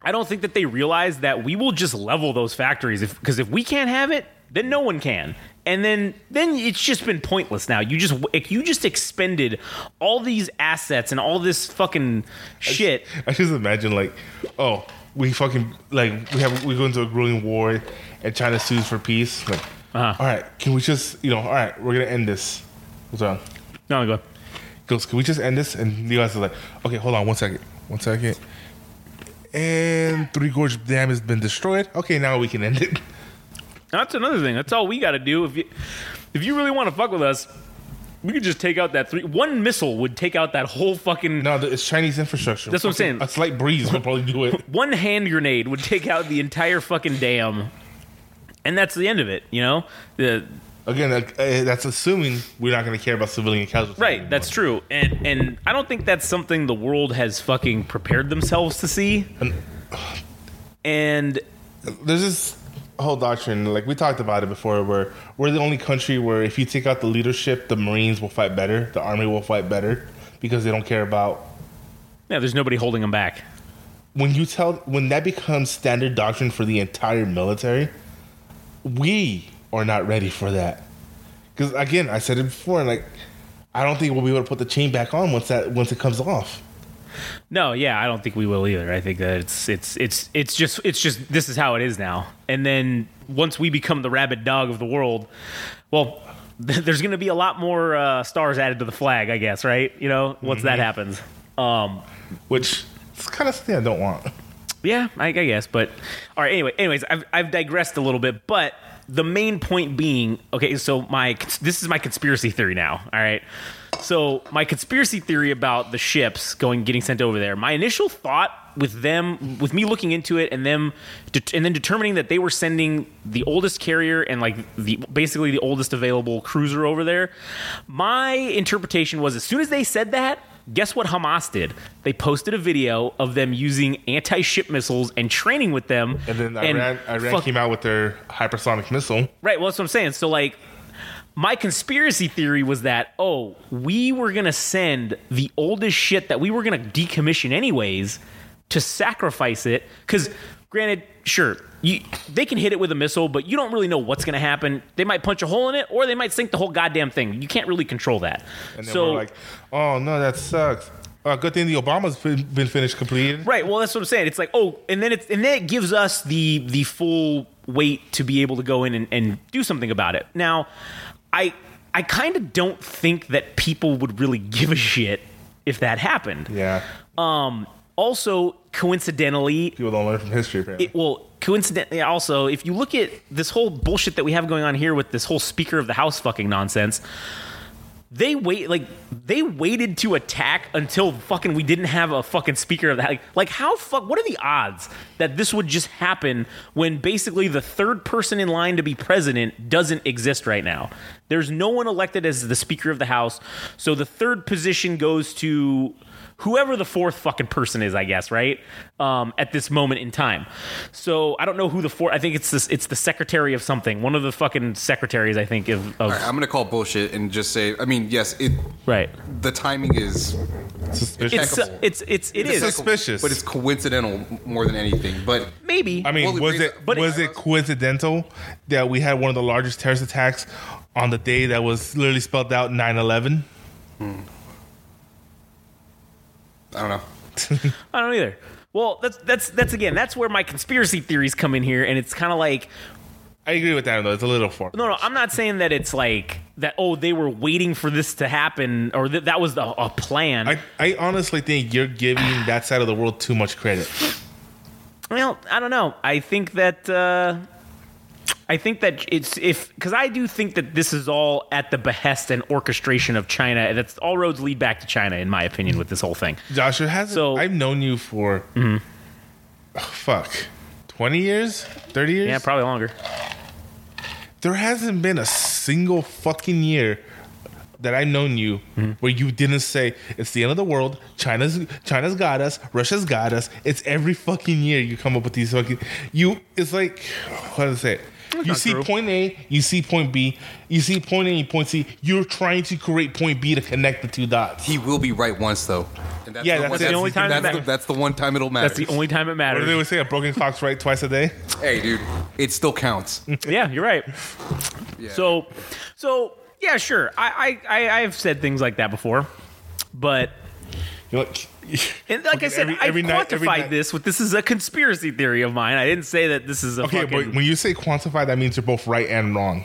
I don't think that they realize that we will just level those factories because if, we can't have it, then no one can. And then then it's just been pointless now. You just you just expended all these assets and all this fucking shit. I just imagine like, oh, we fucking like we have we go into a grueling war, and China sues for peace. Like, Uh-huh. all right, can we just you know, all right, we're gonna end this. What's wrong? No, go. Goes, can we just end this? And the guys are like, okay, hold on one second, one second. And Three Gorge Dam has been destroyed. Okay, now we can end it. That's another thing. That's all we got to do. If you if you really want to fuck with us, we could just take out that three. One missile would take out that whole fucking. No, it's Chinese infrastructure. That's what I'm saying. A slight breeze will probably do it. *laughs* One hand grenade would take out the entire fucking dam, and that's the end of it. You know, the Again, uh, that's assuming we're not going to care about civilian casualties. right. anymore. That's true, and and I don't think that's something the world has fucking prepared themselves to see. And there's this whole doctrine, like we talked about it before, where we're the only country where if you take out the leadership, the Marines will fight better, the Army will fight better because they don't care about. yeah, there's nobody holding them back. When you tell, when that becomes standard doctrine for the entire military, we are not ready for that. Because again, I said it before, like I don't think we'll be able to put the chain back on once that once it comes off. No, yeah, I don't think we will either. I think that it's it's it's it's just it's just this is how it is now. And then once we become the rabid dog of the world, well, *laughs* there's going to be a lot more uh, stars added to the flag, I guess, right? You know, once that happens. Um, Which it's kind of something I don't want. yeah, I, I guess. But all right. Anyway, anyways, I've I've digressed a little bit, but the main point being, okay, so my this is my conspiracy theory now. All right. So my conspiracy theory about the ships going getting sent over there. My initial thought with them, with me looking into it and them, and then determining that they were sending the oldest carrier and like the basically the oldest available cruiser over there. My interpretation was as soon as they said that, guess what Hamas did? They posted a video of them using anti-ship missiles and training with them. And then Iran, Iran fuck- came out with their hypersonic missile. Right. Well, that's what I'm saying. So, like, my conspiracy theory was that, oh, we were going to send the oldest shit that we were going to decommission anyways to sacrifice it. Because, granted, sure, you, they can hit it with a missile, but you don't really know what's going to happen. They might punch a hole in it or they might sink the whole goddamn thing. You can't really control that. And then so, we're like, oh no, that sucks. Uh, good thing the Obama's been, been finished completed. Right. Well, that's what I'm saying. It's like, oh, and then it's and then it gives us the the full weight to be able to go in and, and do something about it. Now, I I kind of don't think that people would really give a shit if that happened. Yeah, Um. Also, coincidentally, people don't learn from history. Apparently, it well coincidentally also if you look at this whole bullshit that we have going on here with this whole speaker of the house fucking nonsense they wait like they waited to attack until fucking we didn't have a fucking speaker of that like, like how fuck what are the odds that this would just happen when basically the third person in line to be president doesn't exist right now there's no one elected as the speaker of the house so the third position goes to whoever the fourth fucking person is, I guess, right? Um, at this moment in time. So I don't know who the fourth. I think it's this. It's the secretary of something. One of the fucking secretaries, I think, of. of All right, I'm gonna call bullshit and just say. I mean, yes, it. right. The timing is suspicious. It's uh, it's it's it is suspicious. but it's coincidental more than anything. But maybe. I mean, Well, was it but was it coincidental that we had one of the largest terrorist attacks on the day that was literally spelled out 9/11? I don't know. *laughs* I don't either. Well, that's that's that's again. That's where my conspiracy theories come in here, and it's kind of like I agree with that though. It's a little far. no, no. I'm not saying that it's like that. Oh, they were waiting for this to happen, or that that was a, a plan. I, I honestly think you're giving that side of the world too much credit. Well, I don't know. I think that uh, I think that it's if because I do think that this is all at the behest and orchestration of China. and That's all roads lead back to China, in my opinion, with this whole thing. Josh, it hasn't. So- I've known you for oh, fuck, twenty years, thirty years. Yeah, probably longer. there hasn't been a single fucking year that I've known you Mm-hmm. where you didn't say it's the end of the world. China's China's got us. Russia's got us. It's every fucking year you come up with these fucking you. It's like how to say it. You see true. point A, you see point B, you see point A and point C. You're trying to create point B to connect the two dots. He will be right once though, and And that's Yeah, the, that's one- it. the only time That's, that the, that's the one time it'll matter. That's the only time it What do matters. they always say? A broken clock's right twice a day. Hey, dude, it still counts. *laughs* Yeah, you're right. Yeah. So, so yeah, sure. I, I, I, I've said things like that before, but You know, like, *laughs* and like I said, every- I every quantified night- night- this with this is a conspiracy theory of mine. I didn't say that this is a okay, fucking. but when you say quantify, that means you're both right and wrong.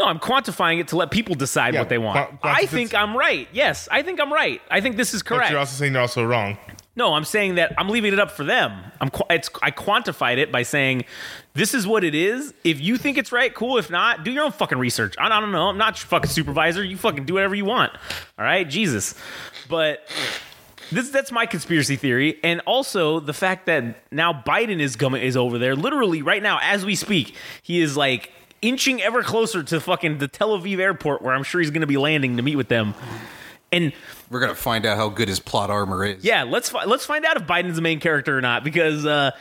no, I'm quantifying it to let people decide Yeah, what they want. I think I'm right. Yes, I think I'm right. I think this is But correct. you're also saying you're also wrong. No, I'm saying that I'm leaving it up for them. I'm qu- it's I quantified it by saying this is what it is. If you think it's right, cool. If not, do your own fucking research. I, I don't know. I'm not your fucking supervisor. You fucking do whatever you want. All right, Jesus. But this that's my conspiracy theory, and also the fact that now Biden is coming is over there. Literally right now, as we speak, he is like inching ever closer to fucking the Tel Aviv airport, where I'm sure he's going to be landing to meet with them. And We're gonna find out how good his plot armor is. yeah, let's fi- let's find out if Biden's the main character or not because uh,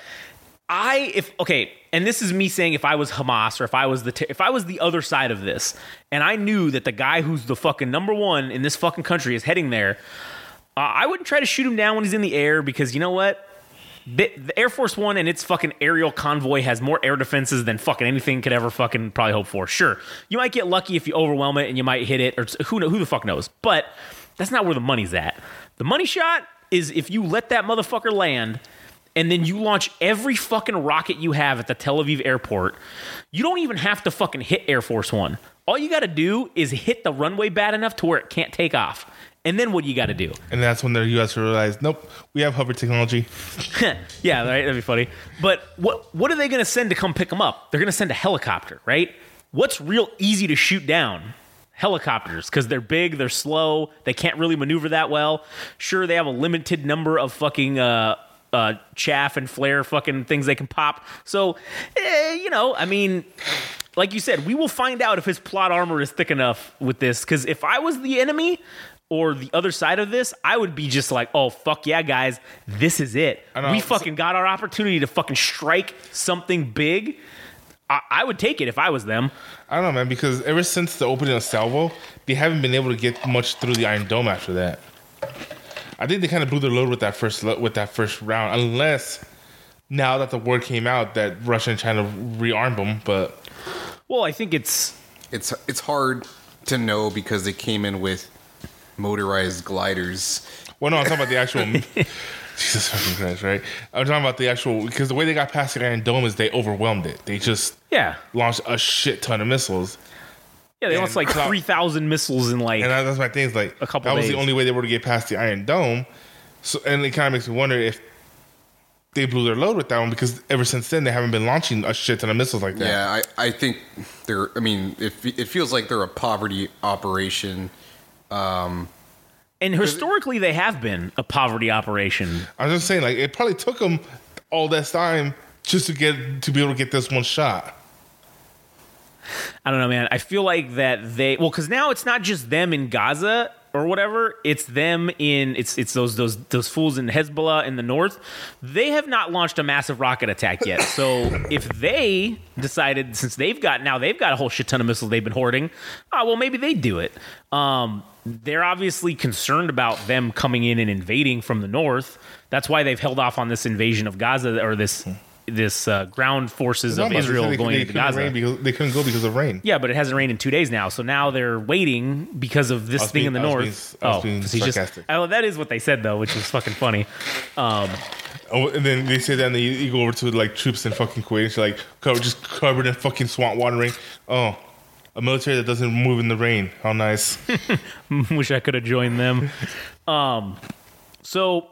I if okay, and this is me saying if I was Hamas or if I was the if I was the other side of this, and I knew that the guy who's the fucking number one in this fucking country is heading there, uh, I wouldn't try to shoot him down when he's in the air because you know what. The the Air Force One and its fucking aerial convoy has more air defenses than fucking anything could ever fucking probably hope for. Sure, you might get lucky if you overwhelm it and you might hit it, or who who the fuck knows. But that's not where the money's at. The money shot is if you let that motherfucker land and then you launch every fucking rocket you have at the Tel Aviv airport. You don't even have to fucking hit Air Force One. All you got to do is hit the runway bad enough to where it can't take off. And then what do you got to do? And that's when the U.S. realized, nope, we have hover technology. *laughs* yeah, right. That'd be funny. But what what are they going to send to come pick them up? They're going to send a helicopter, right? What's real easy to shoot down? Helicopters, because they're big, they're slow, they can't really maneuver that well. Sure, they have a limited number of fucking uh, uh, chaff and flare fucking things they can pop. So, eh, you know, I mean, like you said, we will find out if his plot armor is thick enough with this. Because if I was the enemy or the other side of this, I would be just like, oh, fuck yeah, guys, this is it. We fucking got our opportunity to fucking strike something big. I, I would take it if I was them. I don't know, man, because ever since the opening of Salvo, they haven't been able to get much through the Iron Dome after that. I think they kind of blew their load with that first lo- with that first round, unless now that the word came out that Russia and China rearmed them. But Well, I think it's It's it's hard to know because they came in with motorized gliders. well, no, I'm talking about the actual. *laughs* Jesus fucking Christ, right? I'm talking about the actual because the way they got past the Iron Dome is they overwhelmed it. They just yeah, launched a shit ton of missiles, yeah. They And launched like three thousand missiles in like and that's my thing. Is like A couple that was days. the only way they were to get past the Iron Dome. So, and it kind of makes me wonder if they blew their load with that one because ever since then they haven't been launching a shit ton of missiles like that. Yeah, I, I think they're. I mean, it, it feels like they're a poverty operation. And historically they have been a poverty operation. I'm just saying, like it probably took them all this time just to get to be able to get this one shot. I don't know, man. I feel like that they well, because now it's not just them in Gaza or whatever. It's them in it's it's those those those fools in Hezbollah in the north. They have not launched a massive rocket attack yet. *laughs* So if they decided, since they've got now they've got a whole shit ton of missiles they've been hoarding, oh well, maybe they do it. Um, they're obviously concerned about them coming in and invading from the north. That's why they've held off on this invasion of Gaza or this this uh, ground forces of they Israel they, going they into Gaza. because they couldn't go because of rain. Yeah, but it hasn't rained in two days now, so now they're waiting because of this thing in the north. being- oh, being he just- sarcastic. oh, that is what they said though, which is fucking funny. Oh, and then they say that, and then you, you go over to like troops in fucking Kuwait, and she's like covered, just covered in fucking swamp water rain. Oh, a military that doesn't move in the rain. How nice. *laughs* Wish I could have joined them. Um, so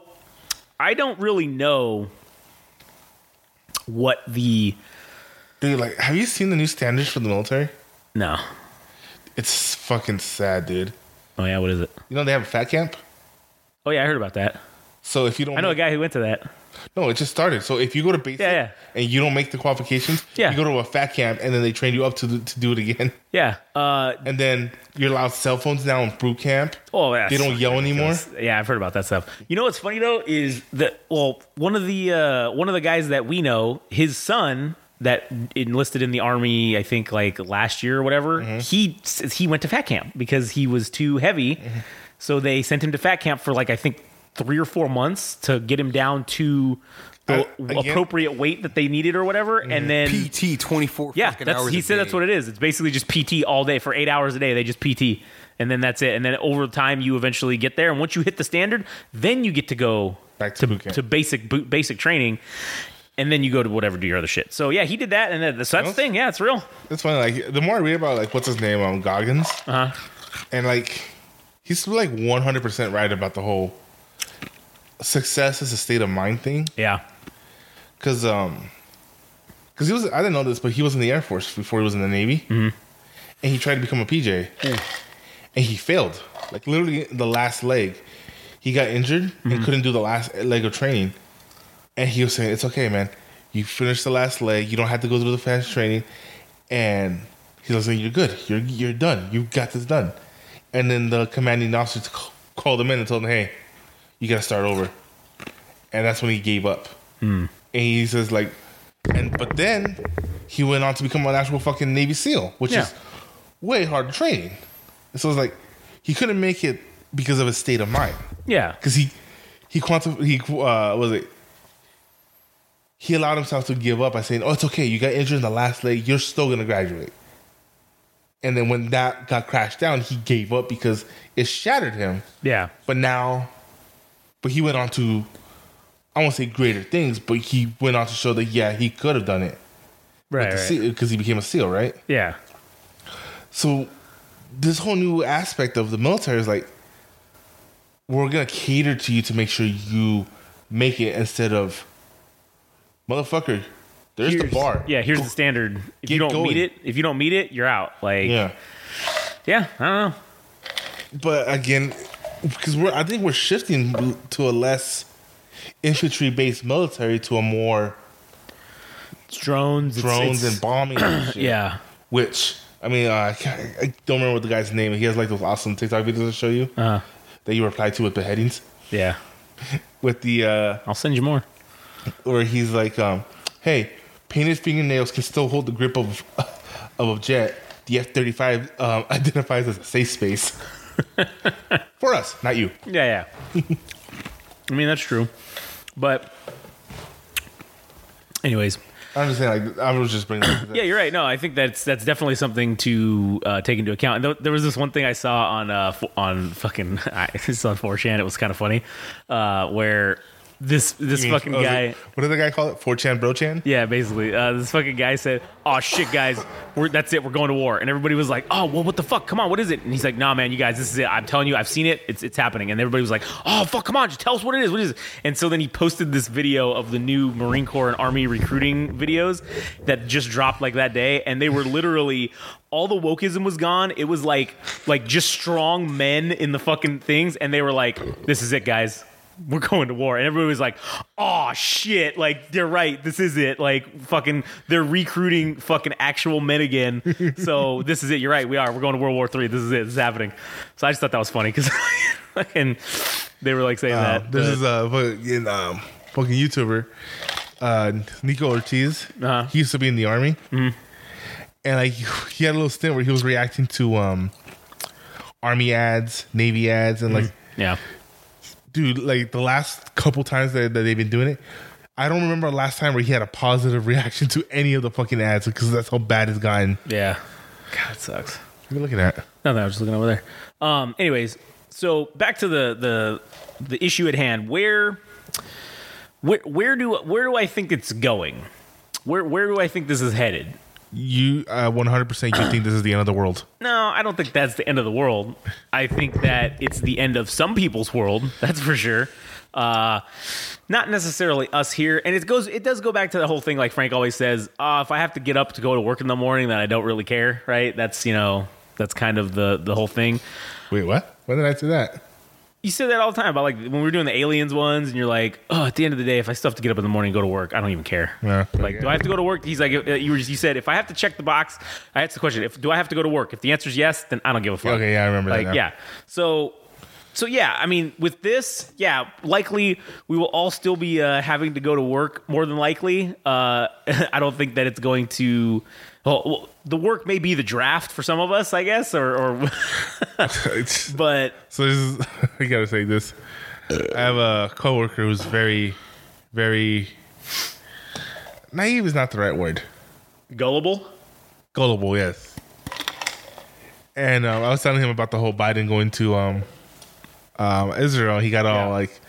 I don't really know what the dude, like, have you seen the new standards for the military? no. It's fucking sad, dude. Oh yeah, what is it? You know they have a fat camp. Oh yeah, I heard about that. So if you don't, I know a guy who went to that. No, it just started. So if you go to basic Yeah, yeah. and you don't make the qualifications, Yeah. you go to a fat camp and then they train you up to do, to do it again. *laughs* Yeah. Uh, And then you're allowed cell phones now in boot camp. oh, yeah. They don't yell anymore. Yeah, I've heard about that stuff. You know what's funny though is that well, one of the uh, one of the guys that we know, his son that enlisted in the army, I think like last year or whatever, Mm-hmm. he he went to fat camp because he was too heavy. Mm-hmm. So they sent him to fat camp for like I think three or four months to get him down to the Uh, appropriate weight that they needed or whatever, and then PT twenty four. yeah, that's, he said that's what it is. It's basically just PT all day for eight hours a day. They just PT, and then that's it. And then over time, you eventually get there. And once you hit the standard, then you get to go Back to boot camp. to basic boot, basic training, and then you go to whatever do your other shit. So yeah, he did that, and then, so that's the thing. Yeah, it's real. It's funny. Like the more I read about like what's his name, um, Goggins, Uh huh. and like he's like one hundred percent right about the whole success is a state of mind thing. Yeah. Because um, because he was I didn't know this, but he was in the Air Force before he was in the Navy, and he tried to become a PJ, and he failed. Like literally the last leg, he got injured and couldn't do the last leg of training, and he was saying, "It's okay, man. You finished the last leg. You don't have to go through the fast training." And he was like, "You're good. You're you're done. You got this done." And then the commanding officer called him in and told him, "Hey, you got to start over." And that's when he gave up. And he says like, and but then he went on to become an actual fucking Navy SEAL, which Yeah. is way harder training. And so it's like he couldn't make it because of his state of mind Yeah. because he he quantum he uh was it he allowed himself to give up by saying, "Oh, it's okay. You got injured in the last leg. You're still gonna graduate." And then when that got crashed down, he gave up because it shattered him. Yeah. But now, but he went on to, I won't say greater things, but he went on to show that yeah, he could have done it Right. right. because he became a SEAL, right? Yeah. So this whole new aspect of the military is like we're gonna cater to you to make sure you make it instead of motherfucker. There's the bar. Yeah. Here's the standard. If you don't meet going. it, if you don't meet it, you're out. Like. Yeah. Yeah. I don't know. But again, because we're I think we're shifting to a less infantry based military to a more It's drones. it's- drones it's- and *clears throat* bombing. and shit. Yeah. Which I mean, uh, I, I don't remember what the guy's name. is. He has like those awesome TikTok videos to show you Uh. that you reply to with beheadings. Yeah. *laughs* With the uh I'll send you more. where he's like, um, "Hey, painted fingernails can still hold the grip of *laughs* of a jet. The F thirty five um, *laughs* identifies as a safe space *laughs* for us, not you." Yeah, yeah. I mean, that's true. But, anyways, I'm just saying, like, I was just bringing. *coughs* Yeah, you're right. No, I think that's that's definitely something to uh, take into account. And th- there was this one thing I saw on uh, f- on fucking *laughs* it's on 4chan. It was kind of funny, uh, where this this mean- fucking oh, guy. it- what did the guy call it? 4chan, bro chan? Yeah, basically, uh, this fucking guy said, "Oh shit, guys, we're that's it. We're going to war." And everybody was like, "Oh, well, what the fuck? Come on, what is it?" And he's like, "Nah, man, you guys, this is it. I'm telling you, I've seen it. It's it's happening." And everybody was like, "Oh, fuck, come on, just tell us what it is. What is it?" And so then he posted this video of the new Marine Corps and Army recruiting videos that just dropped like that day, and they were literally all the wokeism was gone. It was like like just strong men in the fucking things, and they were like, "This is it, guys." We're going to war. And everybody was like, oh shit, like they're right, this is it. Like fucking they're recruiting fucking actual men again. *laughs* so this is it. You're right, we are. We're going to World War Three. This is it. This is happening. So I just thought that was funny because *laughs* fucking they were like saying Uh, that. this but- is a fucking, um, fucking YouTuber, uh, Nico Ortiz. Uh-huh. He used to be in the army, and like he had a little stint where he was reacting to um, army ads, navy ads, and like, yeah. Dude, like the last couple times that, that they've been doing it. I don't remember the last time where he had a positive *laughs* reaction to any of the fucking ads because that's how bad it's gotten. Yeah. God, it sucks. What are you looking at? Nothing. I was just looking over there. Um. Anyways, so back to the the the issue at hand. Where where where do where do I think it's going? Where where do I think this is headed? You uh, 100% you think this is the end of the world. No, I don't think that's the end of the world. I think that it's the end of some people's world. *laughs* That's for sure. Uh, not necessarily us here. And it goes. It does go back to the whole thing. Like Frank always says, uh, if I have to get up to go to work in the morning, then I don't really care. Right? That's you know that's kind of the the whole thing. Wait, what? When did I say that? You say that all the time about like when we were doing the aliens ones, and you're like, oh, at the end of the day, if I still have to get up in the morning and go to work, I don't even care. Yeah. Like, do I have to go to work? He's like, uh, you, were, you said, if I have to check the box, I asked the question, if do I have to go to work? If the answer is yes, then I don't give a fuck. Okay, yeah, I remember that Like, now. yeah. So, so yeah, I mean, with this, yeah, likely we will all still be uh, having to go to work more than likely. Uh, *laughs* I don't think that it's going to. Well, well, the work may be the draft for some of us, I guess, or, or *laughs* but so this is, *laughs* I gotta say this. I have a coworker who's very, very naive is not the right word. Gullible. Gullible, yes. And um, I was telling him about the whole Biden going to um, um, Israel. He got all Yeah. like,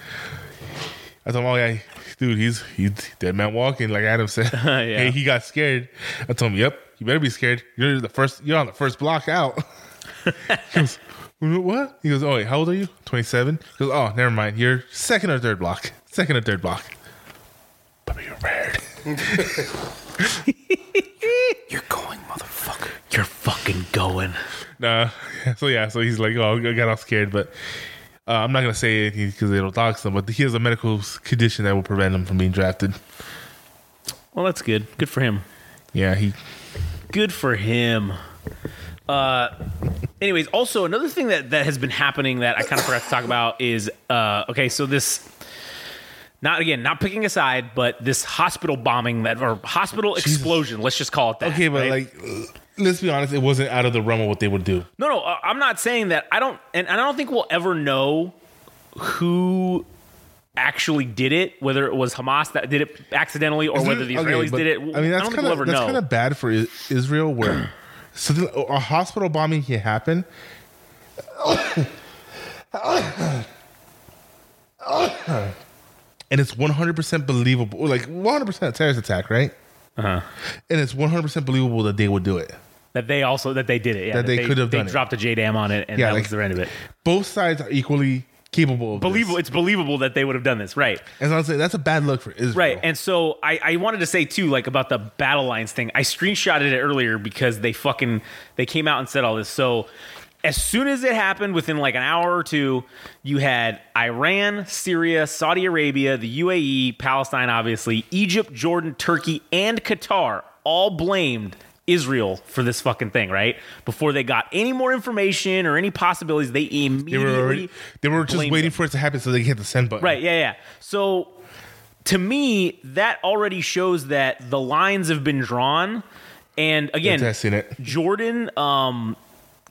I told him, "Oh yeah, dude, he's he's dead man walking." Like Adam said, *laughs* Yeah. hey, he got scared. I told him, "Yep, you better be scared. You're the first. You're on the first block out." *laughs* he goes, "What?" He goes, "Oh, wait, how old are you? 27." He goes, "Oh, never mind. You're second or third block. Second or third block." But you're prepared. You're going, motherfucker. You're fucking going. Nah. *laughs* So yeah, so he's like, oh, I got all scared, but uh, I'm not gonna say it because it'll dox him. But he has a medical condition that will prevent him from being drafted. Well, that's good. Good for him. Yeah, he. Good for him. Uh, anyways, also another thing that that has been happening that I kind of forgot to talk about is uh, okay. So this, not again, not picking a side, but this hospital bombing that or hospital explosion. Let's just call it that. Okay, but right? like, let's be honest, it wasn't out of the realm of what they would do. No, no, uh, I'm not saying that. I don't, and, I don't think we'll ever know who actually did it, whether it was Hamas that did it accidentally or whether the Okay, Israelis but, did it. I mean, that's kind we'll of that's kind of bad for Israel, where *clears throat* something a hospital bombing can happen. *coughs* And it's 100% believable, like 100% terrorist attack, right? Uh-huh. And it's 100% believable that they would do it. that they also that they did it. Yeah, That they could have they done it. They dropped a JDAM on it, and Yeah, that like- was the end of it. Both sides are equally capable of this. Believable. It's believable that they would have done this, right? And so I'm saying that's a bad look for Israel. Right. And so I, I wanted to say too, like about the battle lines thing. I screenshotted it earlier because they fucking they came out and said all this. So as soon as it happened, within like an hour or two, you had Iran, Syria, Saudi Arabia, the UAE, Palestine, obviously, Egypt, Jordan, Turkey, and Qatar all blamed Israel for this fucking thing, right? Before they got any more information or any possibilities, they they immediately were already, they were just waiting them. for it to happen so they can hit the send button. Right, yeah, yeah. So to me, that already shows that the lines have been drawn. And again. Jordan um,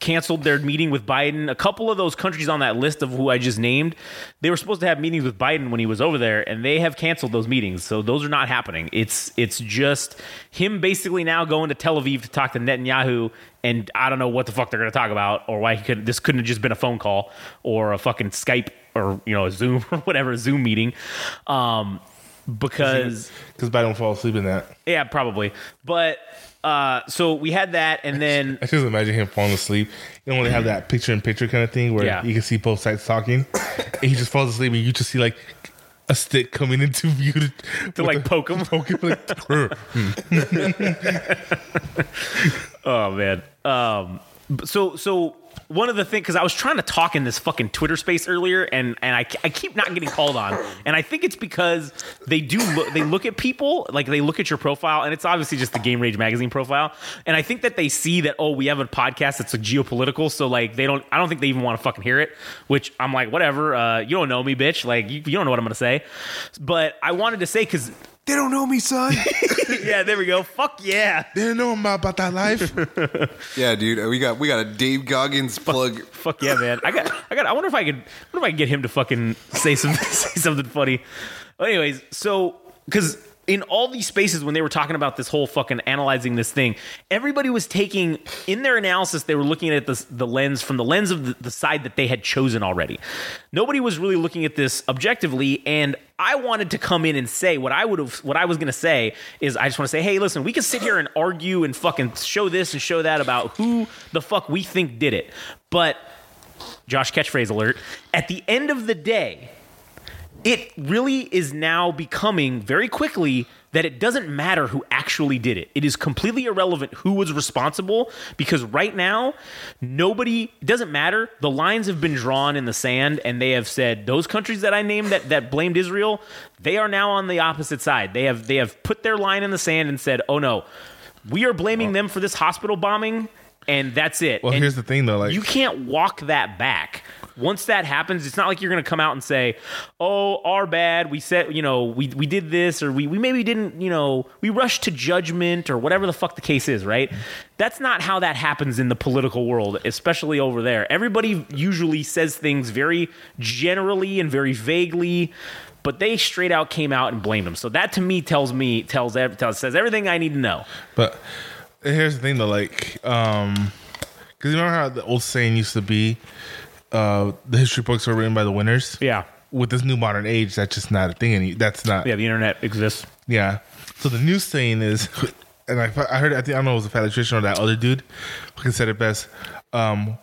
canceled their meeting with Biden. A couple of those countries on that list of who I just named, they were supposed to have meetings with Biden when he was over there, and they have canceled those meetings. So those are not happening. It's it's just him basically now going to Tel Aviv to talk to Netanyahu, and I don't know what the fuck they're going to talk about, or why he could. This couldn't have just been a phone call or a fucking Skype or you know a Zoom *laughs* or whatever Zoom meeting, um, because. Because Biden will fall asleep in that. Yeah, probably. But uh, so we had that, and then *laughs* I just imagine him falling asleep. You they have that picture in picture kind of thing where Yeah. you can see both sides talking, and he just falls asleep, and you just see like a stick coming into view to, to like poke him. *laughs* poke him. Like, *laughs* Oh man. Um. So so one of the things because I was trying to talk in this fucking Twitter space earlier, and and I, I keep not getting called on, and I think it's because they do look they look at people like they look at your profile, and it's obviously just the Game Rage magazine profile, and I think that they see that oh we have a podcast that's like geopolitical, so like they don't I don't think they even want to fucking hear it, which I'm like whatever, uh, you don't know me, bitch, like you, you don't know what I'm gonna say, but I wanted to say because They don't know me, son. *laughs* yeah there we go, fuck yeah. they don't know about, about that life. *laughs* yeah, dude. We got we got a Dave Goggins plug. Fuck yeah, man! I got, I got. I wonder if I could. I wonder if I could get him to fucking say some, *laughs* say something funny. But anyways, so because in all these spaces when they were talking about this whole fucking analyzing this thing, everybody was taking in their analysis. They were looking at the the lens from the lens of the, the side that they had chosen already. Nobody was really looking at this objectively, and I wanted to come in and say what I would have, what I was going to say is, I just want to say, hey, listen, we can sit here and argue and fucking show this and show that about who the fuck we think did it, but Josh catchphrase alert. At the end of the day, it really is now becoming very quickly that it doesn't matter who actually did it. It is completely irrelevant who was responsible because right now, nobody, it doesn't matter. The lines have been drawn in the sand and they have said those countries that I named that, that blamed Israel, they are now on the opposite side. They have, they have put their line in the sand and said, oh no, we are blaming them for this hospital bombing and that's it. Well, And here's the thing though, like you can't walk that back Once that happens, it's not like you're going to come out and say, "Oh, our bad. We said, you know, we we did this, or we we maybe didn't, you know, we rushed to judgment, or whatever the fuck the case is." Right? That's not how that happens in the political world, especially over there. Everybody usually says things very generally and very vaguely. But they straight out came out and blamed him. So that to me tells me tells, tells says everything I need to know. But here's the thing though, like, um, because you remember how the old saying used to be, uh, the history books were written by the winners. Yeah, With this new modern age, that's just not a thing. Any that's not. yeah. The internet exists. Yeah. So the new saying is, *laughs* and I, I heard, I think I don't know, if it was a electrician or that other dude who said it best. Um,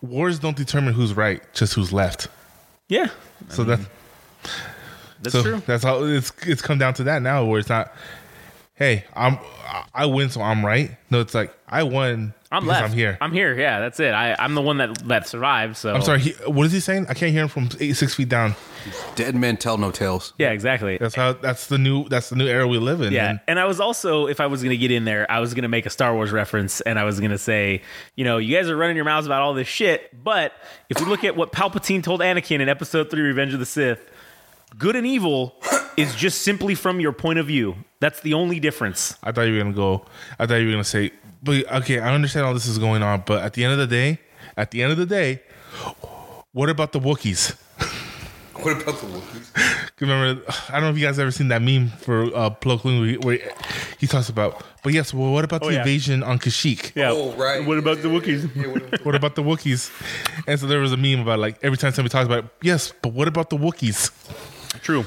wars don't determine who's right, just who's left. Yeah, So that that's so true. that's how it's it's come down to that now, where it's not, hey, I'm I win, so I'm right. No, it's like I won. I'm left. I'm here. I'm here. Yeah, that's it. I, I'm the one that that survived. So I'm sorry. He, what is he saying? I can't hear him from eight six feet down. Dead men tell no tales. Yeah, exactly. That's how. That's the new. That's the new era we live in. Yeah, And and I was also, if I was going to get in there, I was going to make a Star Wars reference, and I was going to say, you know, you guys are running your mouths about all this shit, but if we look at what Palpatine told Anakin in Episode Three, Revenge of the Sith, good and evil *coughs* is just simply from your point of view. That's the only difference. I thought you were gonna go. I thought you were gonna say, but okay, I understand all this is going on, but at the end of the day, at the end of the day, what about the Wookiees? *laughs* What about the Wookiees? *laughs* Remember, I don't know if you guys ever seen that meme for uh, Plo Koon where he talks about. But yes, well, what about the Oh, yeah. invasion on Kashyyyk? Yeah. Oh, right. What about the Yeah, Wookiees? yeah, what- *laughs* What about the Wookiees? And so there was a meme about like every time somebody talks about it, yes, but what about the Wookiees? True.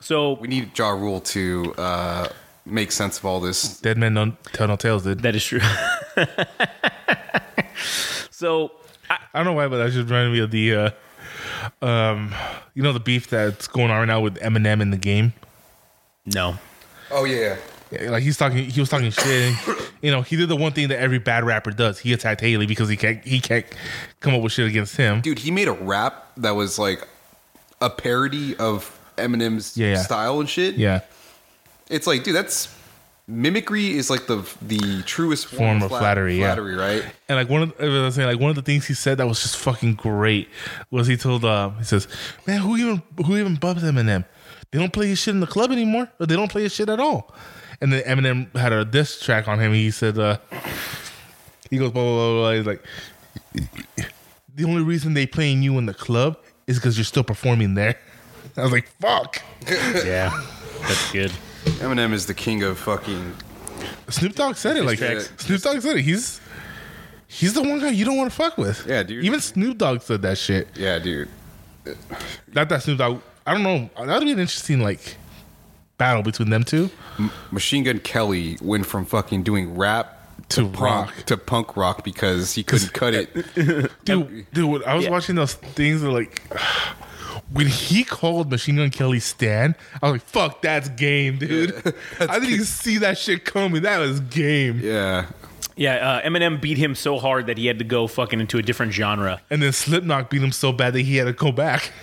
So we need Ja Rule to uh, make sense of all this. Dead men don't tell no tales, dude. that is true. *laughs* so I don't know why, but that's just reminded me of the, uh, um, you know, the beef that's going on right now with Eminem in the game. no. Oh yeah. Yeah, Like he's talking, he was talking shit. You know, he did the one thing that every bad rapper does. He attacked Hailie because he can't, he can't come up with shit against him. Dude, he made a rap that was like a parody of Eminem's Yeah, yeah. style and shit. Yeah, It's like, dude, that's mimicry is like the the truest Form of flat- flattery, yeah. Flattery, right? and like one of, the, I was saying, like one of the things he said that was just fucking great was he told, uh, he says, "Man, who even who even bubs Eminem? They don't play his shit in the club anymore, or they don't play his shit at all." And then Eminem had a diss track on him. He said, uh, "He goes blah blah blah." blah. He's like, "The only reason they playing you in the club is because you're still performing there." *laughs* I was like, "Fuck." Yeah, that's good. Eminem is the king of fucking. Snoop Dogg said it like tracks. Snoop Dogg said it. He's he's the one guy you don't want to fuck with. Yeah, dude. Even Snoop Dogg said that shit. Yeah, dude. Not that Snoop Dogg. I don't know. That would be an interesting like battle between them two. Machine Gun Kelly went from fucking doing rap To punk rock. to punk rock because he couldn't cut it. *laughs* Dude, dude, I was Yeah. watching those things that like when he called Machine Gun Kelly Stan, I was like, "Fuck, that's game, dude." *laughs* I didn't even see that shit coming. That was game. Yeah. Yeah, uh, Eminem beat him so hard that he had to go fucking into a different genre. And then Slipknot beat him so bad that he had to go back. *laughs*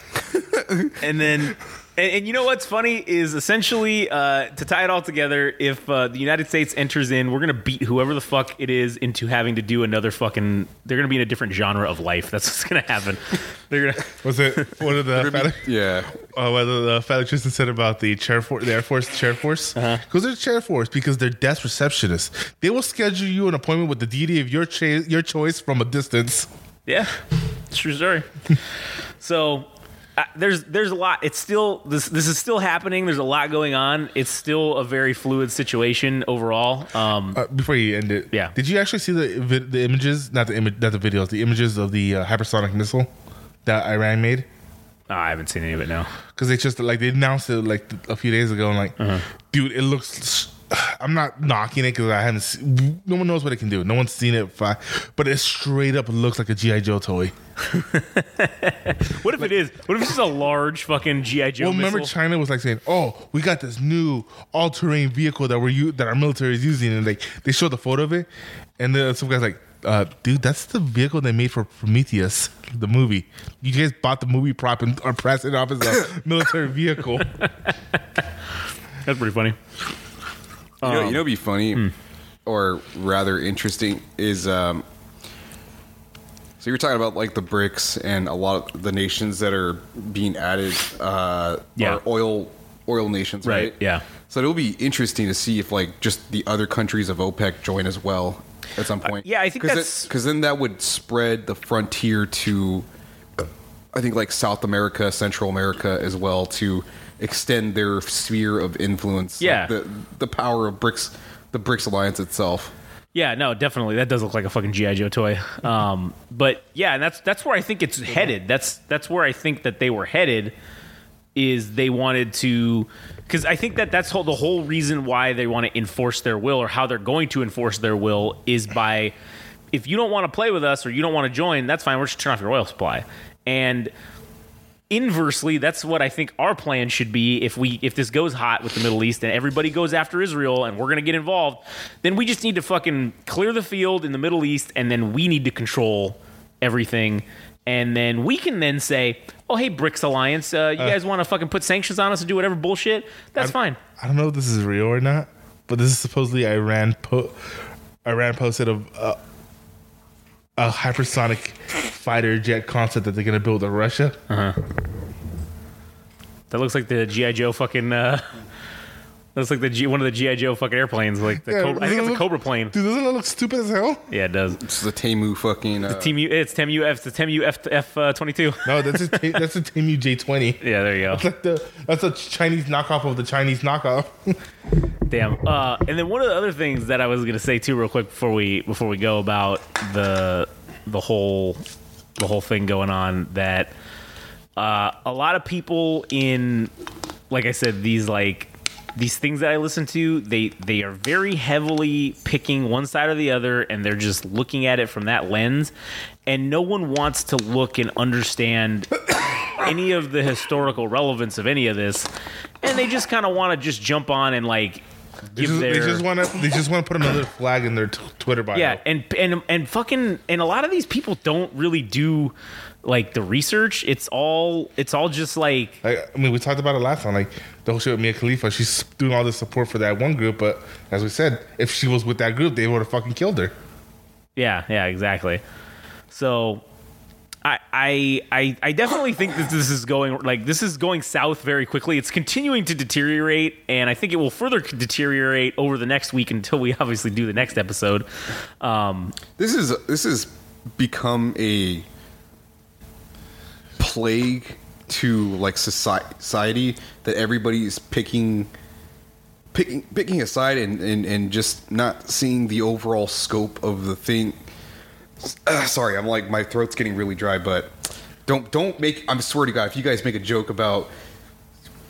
And then, and, and you know what's funny is essentially uh, to tie it all together. If uh, the United States enters in, we're gonna beat whoever the fuck it is into having to do another fucking. They're gonna be in a different genre of life. That's what's gonna happen. *laughs* They're gonna. *laughs* Was it one of the fat, Yeah. uh, what the fat electrician said about the chair force, the Air Force chair force? Because they're chair force because they're desk receptionists. They will schedule you an appointment with the deity of your cha- your choice from a distance. Yeah, it's true story. *laughs* so uh, there's there's a lot. It's still this this is still happening. There's a lot going on. It's still a very fluid situation overall. Um, Uh, before you end it, Yeah. Did you actually see the the images? Not the image, not the videos. The images of the uh, hypersonic missile that Iran made. oh, I haven't seen any of it now. Because they just like they announced it like a few days ago, and like, Uh-huh. dude, it looks. *sighs* I'm not knocking it because I haven't. se- No one knows what it can do. No one's seen it, but it straight up looks like a GI Joe toy. *laughs* What if it is? What if it's just a large fucking GI Joe? Well, remember missile? China was like saying, "Oh, we got this new all-terrain vehicle that we're u- that our military is using," and like they showed the photo of it, and then some guys like, uh, "Dude, that's the vehicle they made for Prometheus, the movie. You guys bought the movie prop and are pressing it off as a *laughs* military vehicle." That's pretty funny. You know, you know, what'd be funny, Hmm. or rather interesting, is um, So you're talking about like the BRICS and a lot of the nations that are being added uh, Yeah. are oil oil nations, right? Right, yeah. So it'll be interesting to see if like just the other countries of OPEC join as well at some point. Uh, yeah, I think that's- because then that would spread the frontier to I think like South America, Central America as well to extend their sphere of influence. Like, Yeah. the the power of BRICS, the BRICS alliance itself. Yeah, no, definitely. That does look like a fucking GI Joe toy. Um, but yeah, and that's that's where I think it's headed. That's that's where I think that they were headed. Is they wanted to, because I think that that's whole, the whole reason why they want to enforce their will or how they're going to enforce their will is by, if you don't want to play with us or you don't want to join, that's fine. We're just turn off your oil supply. And inversely, that's what I think our plan should be. If we if this goes hot with the Middle East and everybody goes after Israel and we're gonna get involved, then we just need to fucking clear the field in the Middle East and then we need to control everything. And then we can then say, "Oh, hey, BRICS alliance, uh, you guys want to fucking put sanctions on us and do whatever bullshit? That's fine." I don't know if this is real or not, but this is supposedly Iran. Po- Iran posted a, a a hypersonic fighter jet concept that they're gonna build in Russia. That looks like the GI Joe fucking. Uh, looks like the G, one of the GI Joe fucking airplanes. Like the Yeah, Cobra, I think it's a look- Cobra plane. Dude, doesn't it look stupid as hell? Yeah, it does. It's the Temu fucking uh, Temu, it's Temu F, the Temu F F uh, twenty two. *laughs* No, that's a T- that's a Temu J twenty. Yeah, there you go. That's like the that's a Chinese knockoff of the Chinese knockoff. *laughs* Damn. Uh, and then one of the other things that I was gonna say too, real quick, before we before we go about the the whole the whole thing going on, that uh, a lot of people in, like I said, these like these things that I listen to, they they are very heavily picking one side or the other, and they're just looking at it from that lens, and no one wants to look and understand *coughs* any of the historical relevance of any of this, and they just kind of want to just jump on and like They give just, their they just want to they just want to put another flag in their t- Twitter bio. yeah, and and and fucking and a lot of these people don't really do like the research. It's all it's all just like Like, I mean, we talked about it last time. Like the whole shit with Mia Khalifa, she's doing all this support for that one group, but as we said, if she was with that group, they would have fucking killed her. yeah, yeah, exactly. So I, I I I definitely think that this is going like this is going south very quickly. It's continuing to deteriorate, and I think it will further deteriorate over the next week until we *laughs* obviously do the next episode. Um, This is this has become a plague to like society that everybody's picking picking picking a side and, and, and just not seeing the overall scope of the thing. Uh, sorry, I'm like my throat's getting really dry, but don't don't make. I'm swear to God, if you guys make a joke about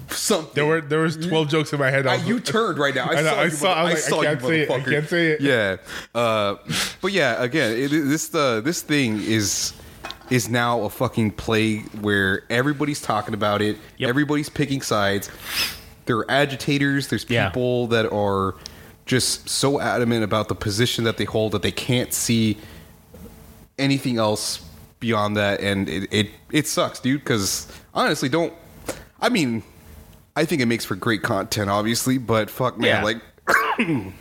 something, There were there was twelve jokes in my head. I, you turned right now. I, *laughs* I know, saw I you. saw- I like, I can't you, say it, I can't say it. Yeah, uh, but yeah, again, it, this the this thing is is now a fucking plague where everybody's talking about it. Yep. Everybody's picking sides. There are agitators. There's Yeah. people that are just so adamant about the position that they hold that they can't see anything else beyond that, and it it, it sucks, dude. Because honestly, don't. I mean, I think it makes for great content, obviously, but fuck, man, Yeah. like. *clears throat*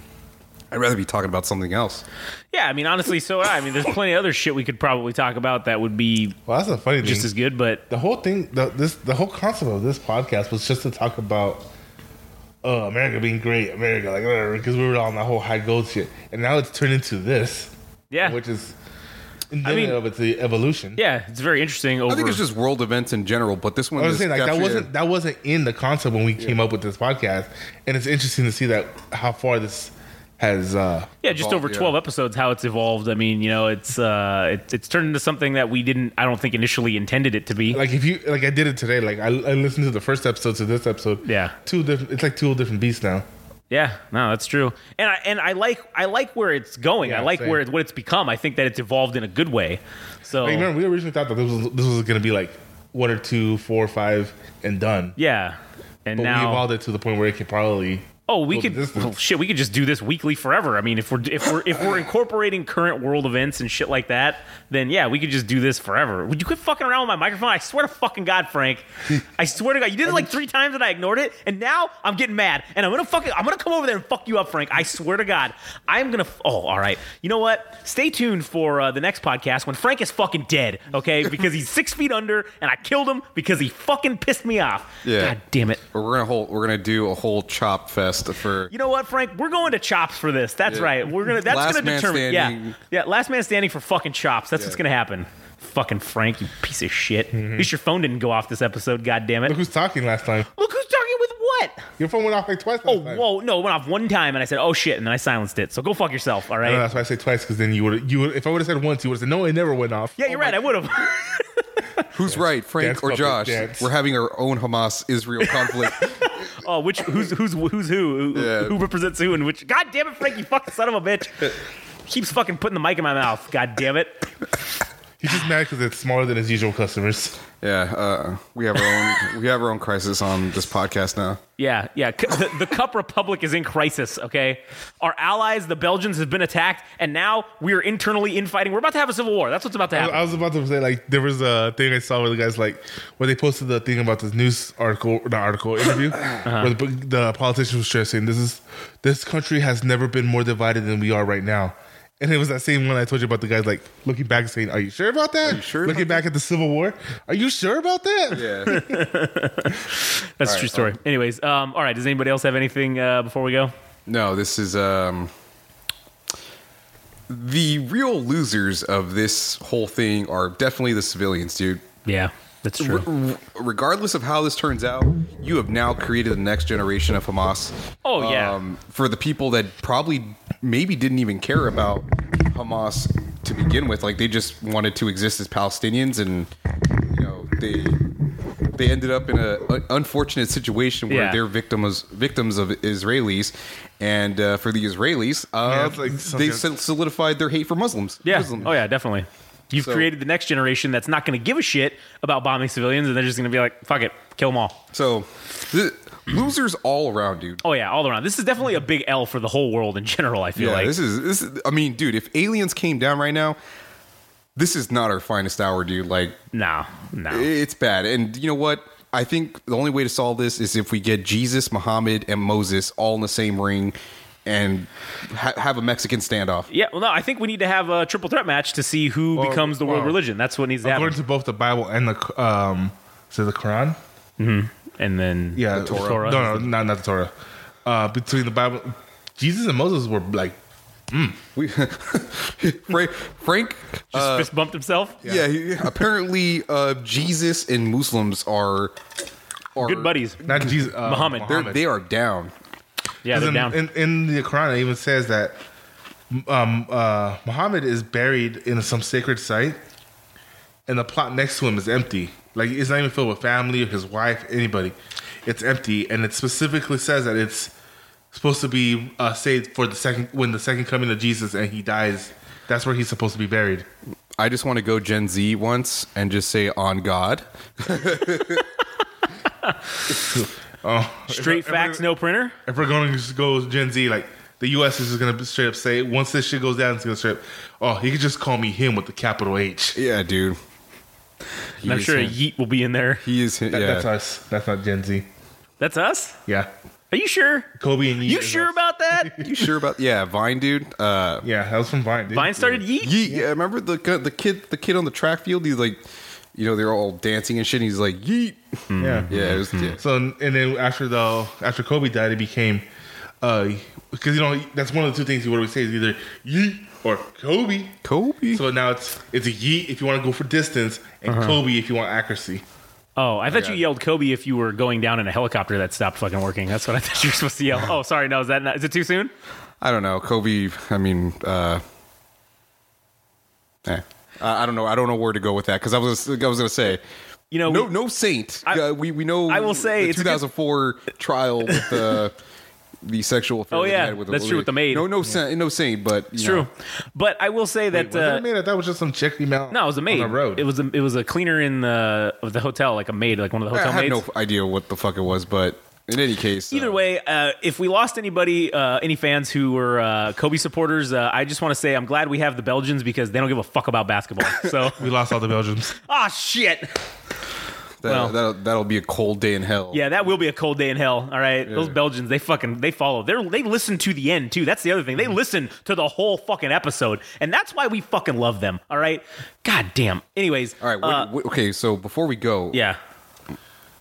I'd rather be talking about something else. yeah, I mean, honestly, so I mean, there's plenty of other shit we could probably talk about that would be well, that's the funny thing. just as good, but the whole thing, the, this, the whole concept of this podcast was just to talk about uh, America being great, America, like because we were on the whole high gold shit, and now it's turned into this, yeah, which is in I mean- of its the evolution. yeah, it's very interesting. Over I think it's just world events in general, but this one I was is saying like that definitely- wasn't that wasn't in the concept when we came up with this podcast, and it's interesting to see that how far this has. uh yeah, just evolved, over yeah. 12 episodes, how it's evolved. I mean, you know, it's uh, it, it's turned into something that we didn't, I don't think, initially intended it to be. Like if you like I did it today. Like I, I listened to the first episode to this episode. Yeah. two different. It's like two different beasts now. Yeah, no, that's true. And I and I like I like where it's going. I like same. where it's what it's become. I think that it's evolved in a good way. So Like, remember, we originally thought that this was this was gonna be like one or two, four or five, and done. yeah, and But we now evolved it to the point where it could probably. Oh, we could well, shit. We could just do this weekly forever. I mean, if we're if we're if we're incorporating current world events and shit like that, then yeah, we could just do this forever. Would you quit fucking around with my microphone? I swear to fucking God, Frank. I swear to God, you did it *laughs* like three times and I ignored it, and now I'm getting mad, and I'm gonna fucking I'm gonna come over there and fuck you up, Frank. I swear to God, I'm gonna. Oh, all right. You know what? Stay tuned for uh, the next podcast when Frank is fucking dead. Okay, *laughs* because he's six feet under, and I killed him because he fucking pissed me off. Yeah. God damn it. We're gonna hold, we're gonna do a whole chop fest for You know what, Frank? We're going to chops for this. That's Yeah. right. We're gonna. That's Last gonna determine. standing. Yeah, yeah. Last man standing for fucking chops. That's what's gonna happen. Fucking Frank, you piece of shit. Mm-hmm. At least your phone didn't go off this episode. God damn it. Look who's talking last time. Look who's talking with what? Your phone went off like twice. Last Oh, time. whoa, no, it went off one time, and I said, "Oh shit," and then I silenced it. So go fuck yourself. All right. No, that's why I say twice because then you would you would if I would have said once you would have said no it never went off. yeah, you're right. I would have. *laughs* who's right, Frank Dance or Josh. dance. We're having our own Hamas Israel conflict. *laughs* oh, which who's who's who's who? Who, Yeah. who represents who? And which? God damn it, Frank! You fucking son of a bitch. *laughs* Keeps fucking putting the mic in my mouth. God damn it. He's just mad because it's smaller than his usual customers. yeah, uh, we have our own we have our own crisis on this podcast now. Yeah, yeah. The, the Cup Republic is in crisis, okay? Our allies, the Belgians, have been attacked, and now we are internally infighting. We're about to have a civil war. That's what's about to happen. I was about to say like there was a thing I saw where the guys like where they posted the thing about this news article, the article interview, *coughs* where the, the politician was stressing this is this country has never been more divided than we are right now. And it was that same one I told you about the guys like looking back and saying, "Are you sure about that? you sure Looking about back at the Civil War, are you sure about that? Yeah. *laughs* That's a true story. Anyways, um, all right. Does anybody else have anything uh, before we go? No, this is um the real losers of this whole thing are definitely the civilians, dude. Yeah, that's R- r- regardless of how this turns out, you have now created the next generation of Hamas. Oh, yeah. Um, for the people that probably maybe didn't even care about Hamas to begin with, like they just wanted to exist as Palestinians, and you know they they ended up in a, a unfortunate situation where Yeah. they're victims victims of Israelis, and uh, for the Israelis, uh, it's like they solidified their hate for Muslims. Yeah. Muslims. Oh yeah, definitely. You've So- created the next generation that's not going to give a shit about bombing civilians, and they're just going to be like, "Fuck it, kill them all." So, losers all around, dude. Oh yeah, all around. This is definitely a big L for the whole world in general. I feel Yeah, like. this is this. Is, I mean, dude, if aliens came down right now, this is not our finest hour, dude. Like, no, no. it's bad. And you know what? I think the only way to solve this is if we get Jesus, Muhammad, and Moses all in the same ring, and ha- have a Mexican standoff. Yeah, well, no, I think we need to have a triple threat match to see who Well, becomes the world well, religion. That's what needs to happen. According to both the Bible and the um, so the Quran. Mhm. And then Yeah, the Torah. No, no, not not the Torah. Uh, between the Bible, Jesus and Moses were like, We, *laughs* Frank, Frank Just uh, fist bumped himself. yeah, he- apparently uh, Jesus and Muslims are are Good buddies. not Jesus, uh, Muhammad. They're, they are down. Yeah, they're in, down. In, in the Quran, it even says that um, uh, Muhammad is buried in some sacred site, and the plot next to him is empty. Like it's not even filled with family or his wife, anybody. It's empty, and it specifically says that it's supposed to be uh, saved for the second when the second coming of Jesus and he dies. That's where he's supposed to be buried. I just want to go Gen Z once and just say on God. *laughs* *laughs* Oh, Straight if, facts, If, no printer. if we're going to just go Gen Z, like the U.S. is just going to straight up say once this shit goes down, it's going to straight. Up, oh, he could just call me him with the capital H. Yeah, dude. He And I'm is sure a yeet will be in there. he is. him. That, yeah. That's us. That's not Gen Z. That's us. Yeah, Are you sure? Kobe and Yeet. You sure us. about that? *laughs* You sure about? Yeah, Vine, dude. Uh, Yeah, that was from Vine. Dude. Vine started yeet. Yeet. Yeah, remember the the kid the kid on the track field? He's like, you know, they're all dancing and shit. And he's like, yeet. Yeah, Yeah, it was, yeah. So and then after the after Kobe died, it became uh because you know that's one of the two things you would always say is either Yeet or Kobe. Kobe. So now it's it's a Yeet if you want to go for distance and Kobe if you want accuracy. Oh, I thought you yelled Kobe if you were going down in a helicopter that stopped fucking working. That's what I *laughs* thought you were supposed to yell. Oh, sorry. No, is that not, is it too soon? I don't know. Kobe. I mean, uh, eh. I I don't know. I don't know where to go with that because I was I was gonna say. You know, No, we- no saint. I- uh, we we know. I will say the it's a good- 2004 trial with the the sexual. affair Oh, yeah. had with That's true with the maid. No, no saint. No saint. But It's true, but I will say that Wait, was uh, a maid? I thought it was just some chick he met no, it was a maid. on the road. It was a it was a cleaner in the of the hotel, like a maid, like one of the I hotel have maids. no idea what the fuck it was, but in any case, Either uh, way, uh, if we lost anybody, uh, any fans who were uh, Kobe supporters, uh, I just want to say I'm glad we have the Belgians because they don't give a fuck about basketball. So, *laughs* We lost all the Belgians. *laughs* ah, shit. that, well. that'll, that'll be a cold day in hell. Yeah, that will be a cold day in hell. All right, those Belgians, they fucking they follow. They they listen to the end too. That's the other thing. They listen to the whole fucking episode, and that's why we fucking love them. All right, god damn. Anyways, All right. What, uh, what- okay. So before we go, yeah.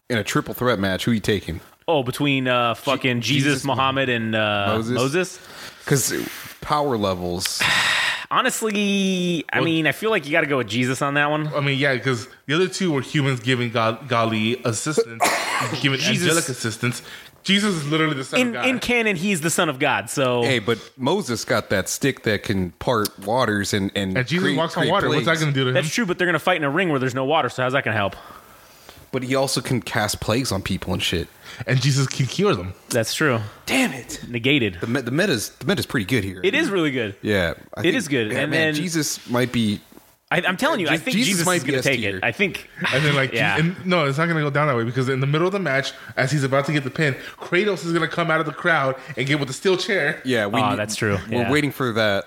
in a triple threat match, who are you taking? Oh, between uh, fucking Jesus, Jesus, Muhammad, and uh, Moses? Moses. Because power levels. *sighs* Honestly, I mean, I feel like you got to go with Jesus on that one. I mean, yeah, because the other two were humans giving God, godly assistance, *coughs* giving Jesus- angelic assistance. Jesus is literally the son In of God. in canon, he's the son of God. So Hey, but Moses got that stick that can part waters and and, and Jesus create- walks on create water. What's that plagues. going to do to him? that's true, but they're gonna fight in a ring where there's no water. So how's that gonna help? But he also can cast plagues on people and shit. And Jesus can cure them. That's true. Damn it! Negated. The me- the meta's the meta's pretty good here. It is really good. Yeah, I It is good. yeah, And man, then- Jesus might be. I, I'm telling you, I Jesus- think Jesus Jesus, might is be gonna take tier. it. I think. And then, like, *laughs* Yeah. and no, it's not going to go down that way because in the middle of the match, as he's about to get the pin, Kratos is going to come out of the crowd and get with the steel chair. Yeah, we Oh, need- that's true. We're Yeah. waiting for that.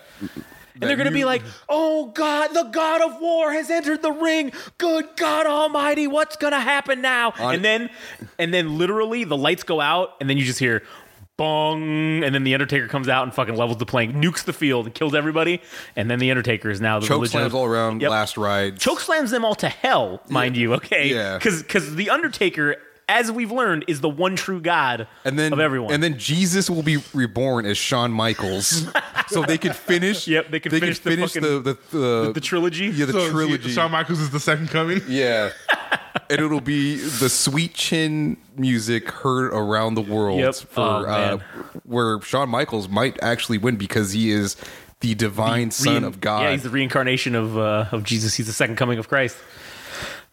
And they're going to be like, "Oh God, the God of War has entered the ring. Good God Almighty, what's going to happen now?" On- and then, and then, literally, the lights go out, and then you just hear, "Bong!" And then the Undertaker comes out and fucking levels the plank, nukes the field, and kills everybody. And then the Undertaker is now the choke religion slams all around. Yep. Last ride. choke slams them all to hell, mind you. Okay, Yeah. because because the Undertaker, as we've learned, is the one true God and then of everyone. And then Jesus will be reborn as Shawn Michaels, *laughs* so they could finish. Yep, they could finish the finish fucking- the the, the, the trilogy. Yeah, the So trilogy. Shawn Michaels is the second coming. *laughs* Yeah. and it'll be the sweet chin music heard around the world Yep. for Oh, uh, where Shawn Michaels might actually win because he is the divine son Rein- of God. Yeah, he's the reincarnation of uh, of Jesus. He's the second coming of Christ.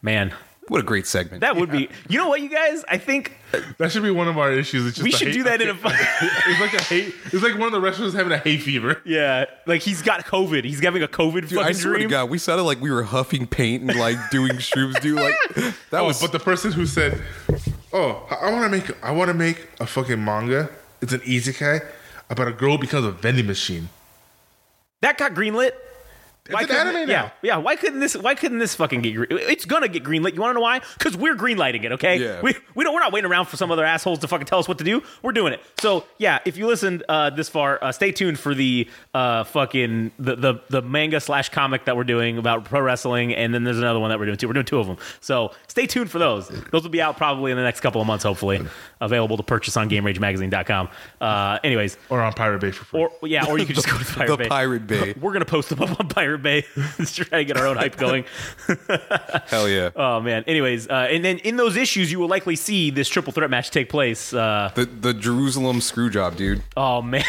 Man, what a great segment. that would be. You know what, you guys? I think That should be one of our issues. It's just we should hay- do that in a. fu- *laughs* It's like a hay. It's like one of the wrestlers having a hay fever. yeah, like he's got COVID. He's having a COVID Dude, I fucking swear dream. to God, we sounded like we were huffing paint and like doing shrooms. Dude, like *laughs* that Oh, was. but the person who said, "Oh, I want to make, I want to make a fucking manga. It's an isekai about a girl who becomes a vending machine. That got greenlit. It's an anime now. yeah. Why couldn't this? Why couldn't this fucking get? It's gonna get greenlit. You want to know why? Because we're greenlighting it. Okay. Yeah. We we don't. We're not waiting around for some other assholes to fucking tell us what to do. We're doing it. So yeah, if you listened uh, this far, uh, stay tuned for the uh, fucking the, the the manga slash comic that we're doing about pro wrestling, and then there's another one that we're doing too. We're doing two of them. So stay tuned for those. Those will be out probably in the next couple of months, hopefully. Available to purchase on GameRageMagazine.com. Uh, anyways, Or on Pirate Bay for free. or yeah, or you can just go to Pirate the Bay. Pirate Bay. *laughs* We're gonna post them up on Pirate Bay *laughs* to try to get our own hype going. *laughs* Hell yeah. Oh man. Anyways, uh, and then in those issues, you will likely see this triple threat match take place. Uh, the the Jerusalem screw job, dude. oh man.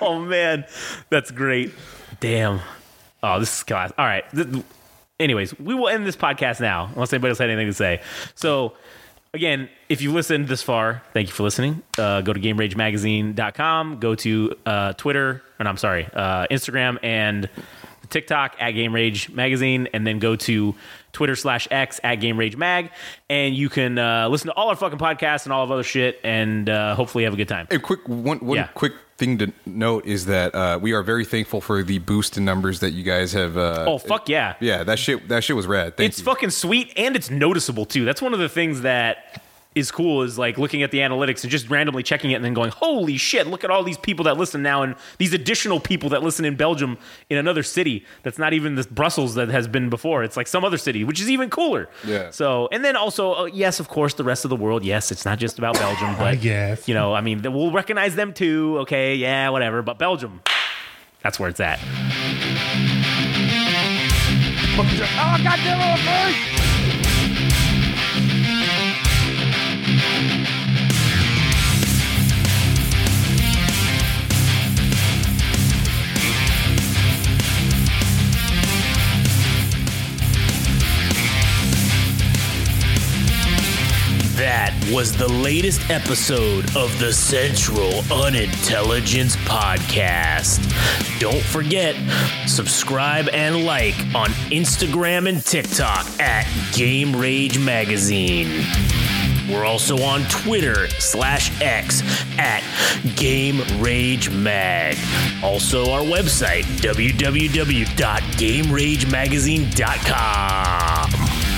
oh man, that's great. Damn. Oh, this is class. All right. Th- Anyways, we will end this podcast now, unless anybody else had anything to say. So. Again, if you listened this far, thank you for listening. Uh, go to GameRageMagazine.com. Go to uh, Twitter, and I'm sorry, uh, Instagram and TikTok at Game Rage Magazine, and then go to Twitter slash X at Game Rage Mag, and you can uh, listen to all our fucking podcasts and all of other shit, and uh, hopefully have a good time. A quick one one Yeah. quick thing to note is that uh, we are very thankful for the boost in numbers that you guys have. Uh, Oh fuck yeah! yeah, that shit that shit was rad. Thank it's you. fucking sweet and it's noticeable too. That's one of the things that is cool is like looking at the analytics and just randomly checking it and then going, holy shit, look at all these people that listen now and these additional people that listen in Belgium in another city that's not even this Brussels that has been before. It's like some other city, which is even cooler. Yeah. So, and then also, uh, yes, of course, the rest of the world. Yes, it's not just about Belgium, *laughs* but guess. you know, I mean, we'll recognize them too. Okay, yeah, whatever. But Belgium, that's where it's at. That was the latest episode of the Central Unintelligence Podcast. Don't forget, subscribe and like on Instagram and TikTok at Game Rage Magazine. We're also on Twitter slash X at Game Rage Mag. Also, our website, www.gameragemagazine.com.